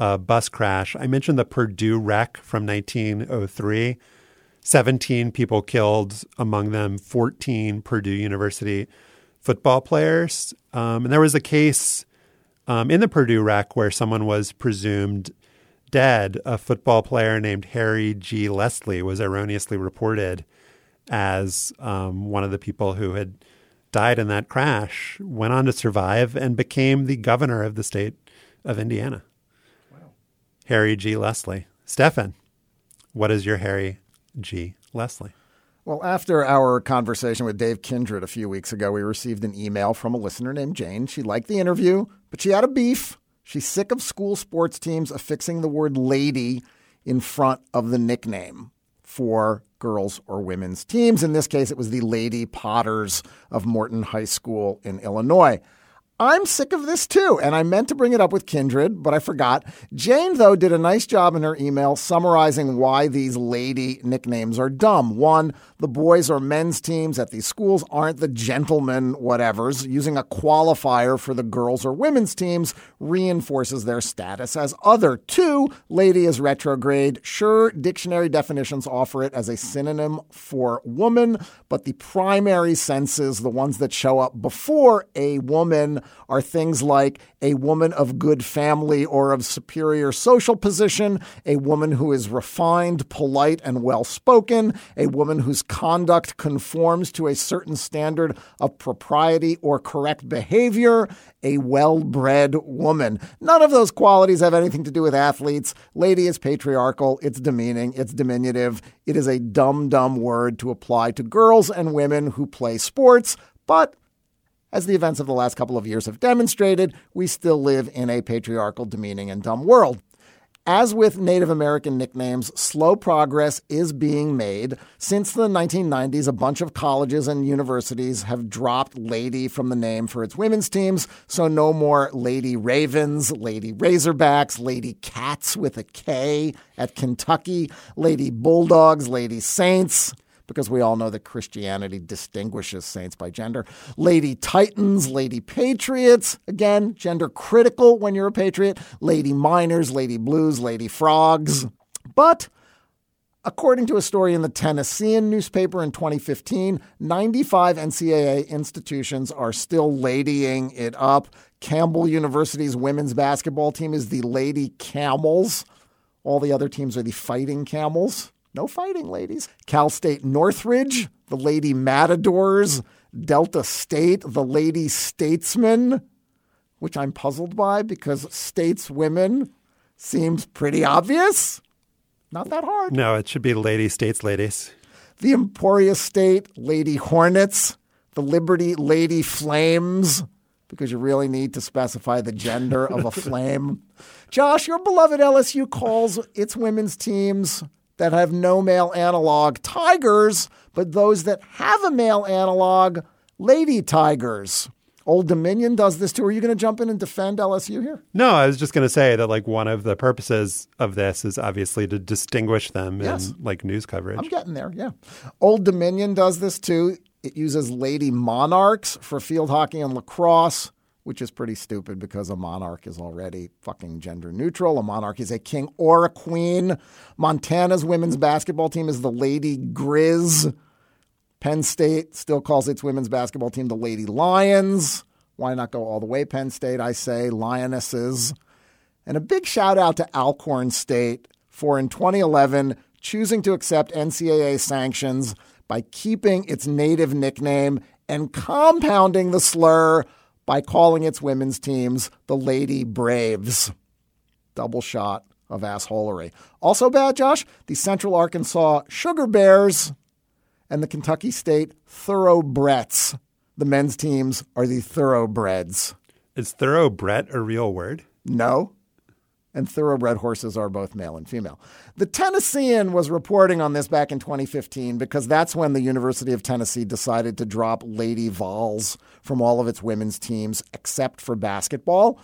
uh, bus crash, I mentioned the Purdue wreck from 1903. 17 people killed, among them 14 Purdue University football players. Um, and there was a case um, in the Purdue wreck where someone was presumed dead. A football player named Harry G. Leslie was erroneously reported as um, one of the people who had died in that crash, went on to survive, and became the governor of the state of Indiana. Harry G. Leslie. Stefan, What is your Harry G. Leslie? Well, after our conversation with Dave Kindred a few weeks ago, we received an email from a listener named Jane. She liked the interview, but she had a beef. She's sick of school sports teams affixing the word lady in front of the nickname for girls or women's teams. In this case, it was the Lady Potters of Morton High School in Illinois. I'm sick of this too, and I meant to bring it up with Kindred, but I forgot. Jane, though, did a nice job in her email summarizing why these lady nicknames are dumb. One, the boys or men's teams at these schools aren't the gentlemen whatevers. Using a qualifier for the girls or women's teams reinforces their status as other. Two, lady is retrograde. Sure, dictionary definitions offer it as a synonym for woman, but the primary senses, the ones that show up before a woman, are things like a woman of good family or of superior social position, a woman who is refined, polite, and well spoken, a woman whose conduct conforms to a certain standard of propriety or correct behavior, a well bred woman. None of those qualities have anything to do with athletes. Lady is patriarchal, it's demeaning, it's diminutive. It is a dumb, dumb word to apply to girls and women who play sports, but as the events of the last couple of years have demonstrated, we still live in a patriarchal, demeaning, and dumb world. As with Native American nicknames, slow progress is being made. Since the 1990s, a bunch of colleges and universities have dropped Lady from the name for its women's teams, so no more Lady Ravens, Lady Razorbacks, Lady Cats with a K at Kentucky, Lady Bulldogs, Lady Saints because we all know that Christianity distinguishes saints by gender. Lady Titans, Lady Patriots, again, gender critical when you're a patriot. Lady Miners, Lady Blues, Lady Frogs. But According to a story in the Tennessean newspaper in 2015, 95 NCAA institutions are still ladying it up. Campbell University's women's basketball team is the Lady Camels. All the other teams are the Fighting Camels. No fighting, ladies. Cal State Northridge, the Lady Matadors. Delta State, the Lady Statesmen, which I'm puzzled by because stateswomen seems pretty obvious. Not that hard. No, it should be Lady States Ladies. The Emporia State, Lady Hornets. The Liberty, Lady Flames, because you really need to specify the gender of a [laughs] flame. Josh, your beloved LSU calls its women's teams that have no male analog tigers, but those that have a male analog, lady tigers. Old Dominion does this too. Are you going to jump in and defend LSU here? No, I was just going to say that like one of the purposes of this is obviously to distinguish them Yes. in like news coverage. I'm getting there, yeah. Old Dominion does this too. It uses lady monarchs for field hockey and lacrosse, which is pretty stupid because a monarch is already fucking gender neutral. A monarch is a king or a queen. Montana's women's mm. basketball team is the Lady Grizz. Penn State still calls its women's basketball team the Lady Lions. Why not go all the way, Penn State? I say Lionesses. And a big shout out to Alcorn State for in 2011 choosing to accept NCAA sanctions by keeping its native nickname and compounding the slur by calling its women's teams the Lady Braves. Double shot of assholery. Also bad, Josh, the Central Arkansas Sugar Bears and the Kentucky State Thoroughbreds. The men's teams are the Thoroughbreds. Is thoroughbred a real word? No. And thoroughbred horses are both male and female. The Tennessean was reporting on this back in 2015 because that's when the University of Tennessee decided to drop Lady Vols from all of its women's teams except for basketball.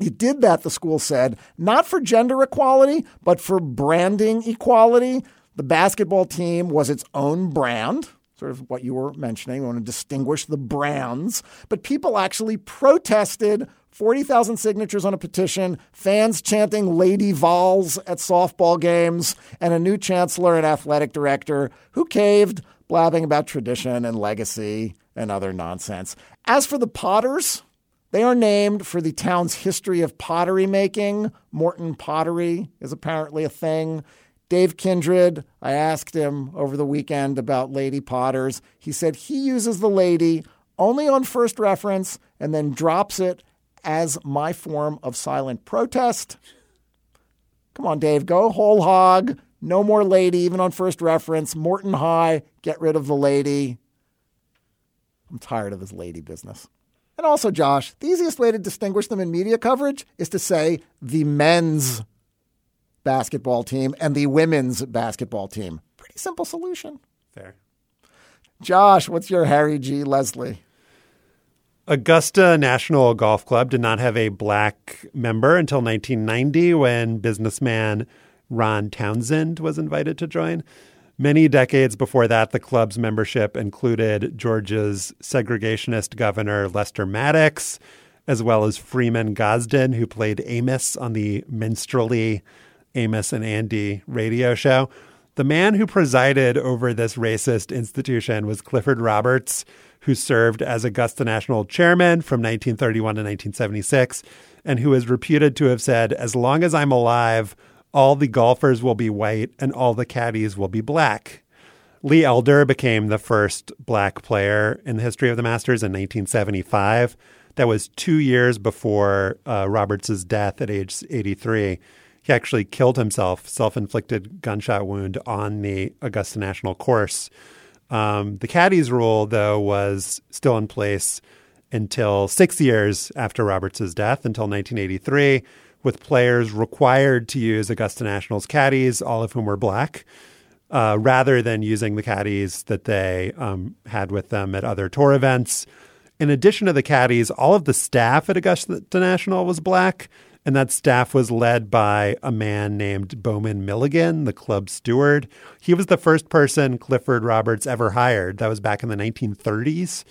It did that, the school said, not for gender equality, but for branding equality. The basketball team was its own brand, sort of what you were mentioning. We want to distinguish the brands. But people actually protested 40,000 signatures on a petition, fans chanting Lady Vols at softball games, and a new chancellor and athletic director who caved, blabbing about tradition and legacy and other nonsense. As for the Potters, they are named for the town's history of pottery making. Morton Pottery is apparently a thing. Dave Kindred, I asked him over the weekend about Lady Potters. He said he uses the lady only on first reference and then drops it as my form of silent protest. Come on, Dave, go whole hog. No more lady, even on first reference. Morton High, get rid of the lady. I'm tired of this lady business. And also, Josh, the easiest way to distinguish them in media coverage is to say the men's basketball team and the women's basketball team. Pretty simple solution. Fair. Josh, what's your Harry G. Leslie? Augusta National Golf Club did not have a black member until 1990 when businessman Ron Townsend was invited to join. Many decades before that, the club's membership included Georgia's segregationist governor Lester Maddox, as well as Freeman Gosden, who played Amos on the minstrelly Amos and Andy radio show. The man who presided over this racist institution was Clifford Roberts, who served as Augusta National chairman from 1931 to 1976, and who is reputed to have said, As long as I'm alive, all the golfers will be white and all the caddies will be black. Lee Elder became the first black player in the history of the Masters in 1975. That was two years before uh, Roberts' death at age 83. He actually killed himself, self inflicted gunshot wound on the Augusta National course. Um, the caddies rule, though, was still in place until six years after Roberts' death, until 1983 with players required to use Augusta National's caddies, all of whom were black, uh, rather than using the caddies that they um, had with them at other tour events. In addition to the caddies, all of the staff at Augusta National was black, and that staff was led by a man named Bowman Milligan, the club steward. He was the first person Clifford Roberts ever hired. That was back in the 1930s.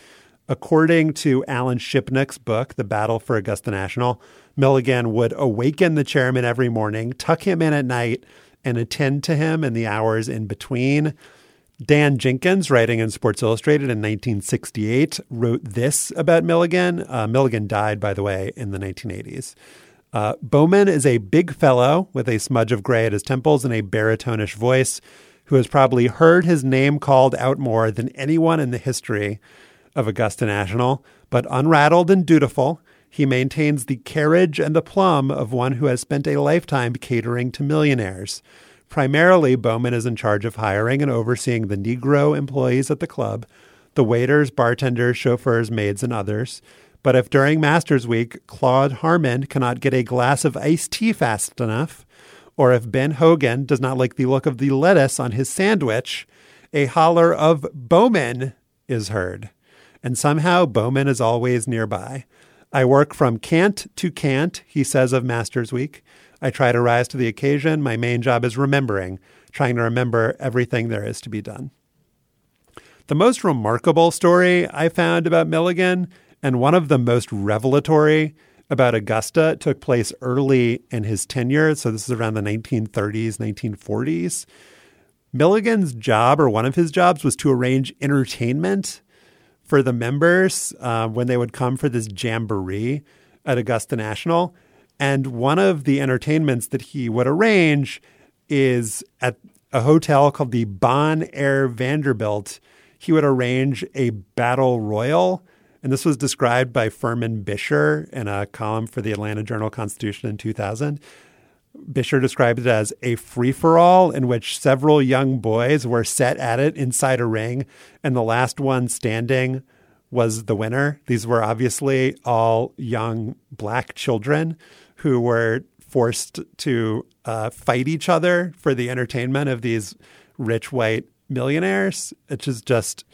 According to Alan Shipnuck's book, The Battle for Augusta National, Milligan would awaken the chairman every morning, tuck him in at night, and attend to him in the hours in between. Dan Jenkins, writing in Sports Illustrated in 1968, wrote this about Milligan. Uh, Milligan died, by the way, in the 1980s. Uh, Bowman is a big fellow with a smudge of gray at his temples and a baritonish voice who has probably heard his name called out more than anyone in the history of Augusta National, but unrattled and dutiful. He maintains the carriage and the plum of one who has spent a lifetime catering to millionaires. Primarily, Bowman is in charge of hiring and overseeing the Negro employees at the club, the waiters, bartenders, chauffeurs, maids, and others. But if during Masters Week Claude Harmon cannot get a glass of iced tea fast enough, or if Ben Hogan does not like the look of the lettuce on his sandwich, a holler of Bowman is heard. And somehow Bowman is always nearby. I work from cant to cant, he says of Masters Week. I try to rise to the occasion. My main job is remembering, trying to remember everything there is to be done. The most remarkable story I found about Milligan, and one of the most revelatory about Augusta, took place early in his tenure. So this is around the 1930s, 1940s. Milligan's job, or one of his jobs, was to arrange entertainment for the members uh, when they would come for this jamboree at Augusta National. And one of the entertainments that he would arrange is at a hotel called the Bon Air Vanderbilt. He would arrange a battle royal. And this was described by Furman Bisher in a column for the Atlanta Journal Constitution in 2000. Bisher described it as a free for all in which several young boys were set at it inside a ring, and the last one standing was the winner. These were obviously all young black children who were forced to uh, fight each other for the entertainment of these rich white millionaires, is just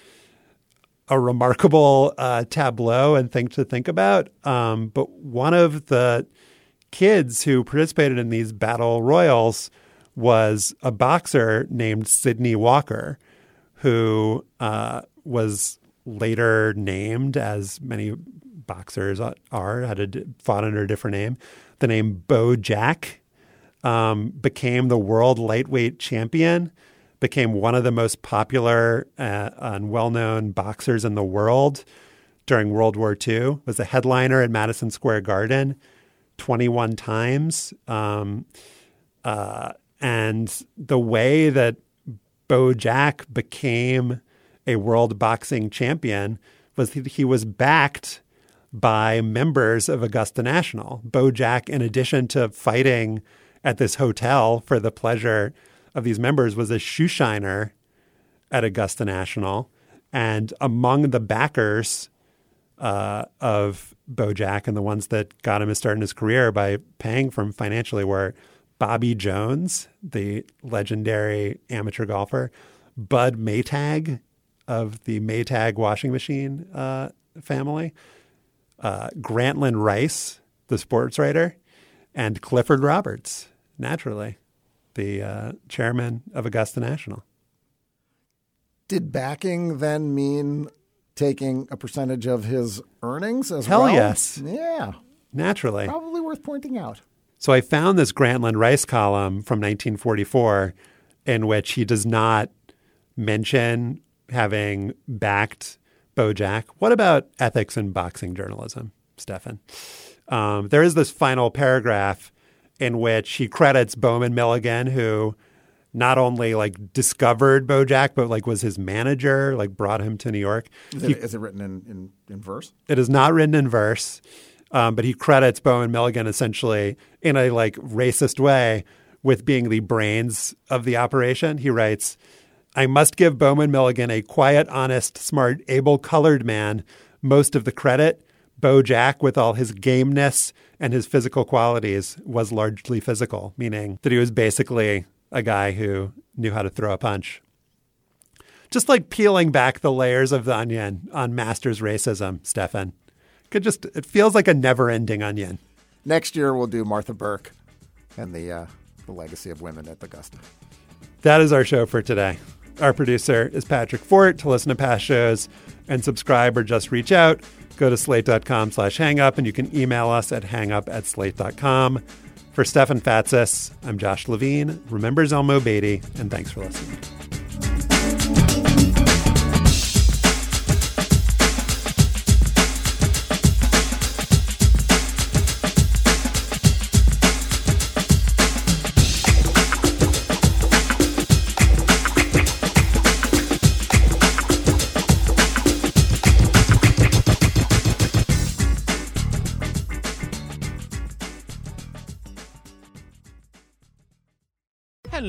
a remarkable uh, tableau and thing to think about. Um, but one of the kids who participated in these battle royals was a boxer named Sidney Walker, who uh, was later named, as many boxers are, had a, fought under a different name. The name Beau Jack um, became the world lightweight champion, became one of the most popular uh, and well known boxers in the world during World War II, was a headliner at Madison Square Garden 21 times. Um, uh, and the way that Beau Jack became a world boxing champion was he, he was backed by members of Augusta National. Beau Jack, in addition to fighting at this hotel for the pleasure of these members was a shoe shiner at Augusta National. And among the backers uh, of Beau Jack and the ones that got him his start in his career by paying for him financially were Bobby Jones, the legendary amateur golfer, Bud Maytag of the Maytag washing machine uh, family, uh, Grantland Rice, the sports writer, and Clifford Roberts, naturally, the uh, chairman of Augusta National. Did backing then mean taking a percentage of his earnings as Hell well? yes. Yeah. Naturally. Probably worth pointing out. So I found this Grantland Rice column from 1944 in which he does not mention having backed Beau Jack. What about ethics in boxing journalism, Stefan? Um, there is this final paragraph in which he credits Bowman Milligan, who not only like discovered Beau Jack, but like was his manager, like brought him to New York. Is He- it, is it written in, in, in verse? it is not written in verse, um, but he credits Bowman Milligan essentially in a like racist way with being the brains of the operation. He writes, I must give Bowman Milligan a quiet, honest, smart, able colored man most of the credit. Beau Jack, with all his gameness and his physical qualities, was largely physical, meaning that he was basically a guy who knew how to throw a punch. Just like peeling back the layers of the onion on Masters racism, Stefan. Could just it feels like a never-ending onion. Next year we'll do Martha Burk and the uh, the legacy of women at Augusta. That is our show for today. Our producer is Patrick Fort. To listen to past shows and subscribe or just reach out, go to slate.com slash hangup and you can email us at hangup at slate.com. For Stefan Fatsis, I'm Josh Levin. Remember Zelmo Beaty, and thanks for listening.